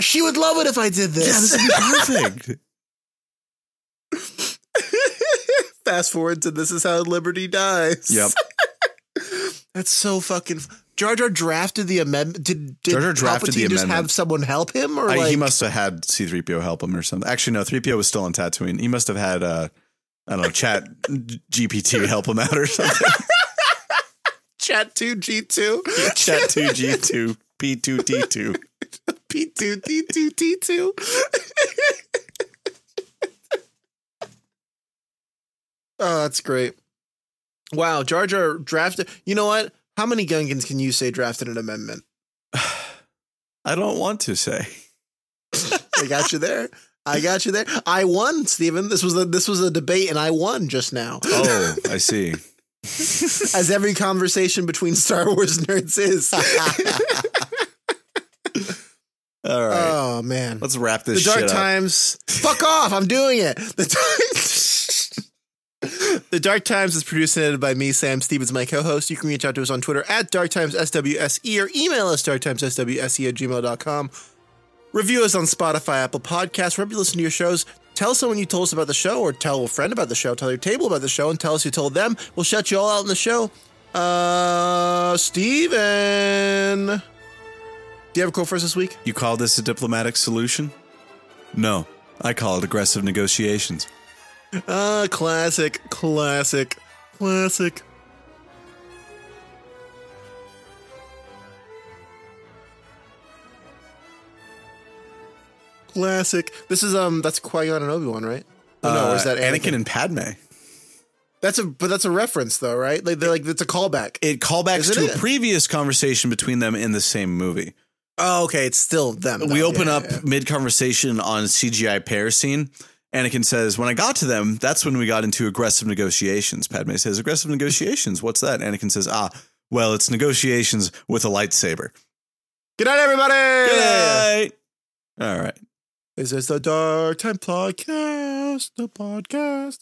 She would love it if I did this. yeah, this. would be perfect. Fast forward to this is how Liberty dies. Yep. That's so fucking. Jar Jar drafted the amendment. Did, did Jar Jar drafted the Palpatine just have someone help him, or I- like he must have had C3PO help him or something. Actually, no, 3PO was still on Tatooine. He must have had, uh, I don't know, chat GPT help him out or something. chat two G two chat 2G2, P2T2. P two D two T two. Oh, that's great. Wow, Jar Jar drafted. You know what? How many Gungans can you say drafted an amendment? I don't want to say. I got you there. I got you there. I won, Stephen. This was a this was a debate, and I won just now. Oh, I see. As every conversation between Star Wars nerds is. All right. Oh man. Let's wrap this. the dark times. Fuck off! I'm doing it. The dark. The dark times is produced and edited by me, Sam Stevens, my co-host. You can reach out to us on Twitter at darktimesswse or email us darktimesswse at gmail.com. Review us on Spotify, Apple Podcasts, wherever you listen to your shows. Tell someone you told us about the show, or tell a friend about the show. Tell your table about the show, and tell us you told them. We'll shut you all out in the show. Uh, Steven. Do you have a quote for us this week? You call this a diplomatic solution? No, I call it aggressive negotiations. Ah, classic, classic, classic. Classic. This is um, that's Qui Gon and Obi Wan, right? Oh, no, or is that Uh, Anakin? Anakin and Padme? That's a, but that's a reference though, right? Like they're like it's a callback. It callbacks Isn't to it? a previous conversation between them in the same movie. Oh, okay, it's still them. we open Yeah, up yeah, yeah. mid conversation on CGI pear scene. Anakin says, "When I got to them, that's when we got into aggressive negotiations." Padme says, "Aggressive negotiations? What's that?" Anakin says, "Ah, well, it's negotiations with a lightsaber." Good night, everybody. Good night. All right. This is the Dark Time Podcast, the podcast.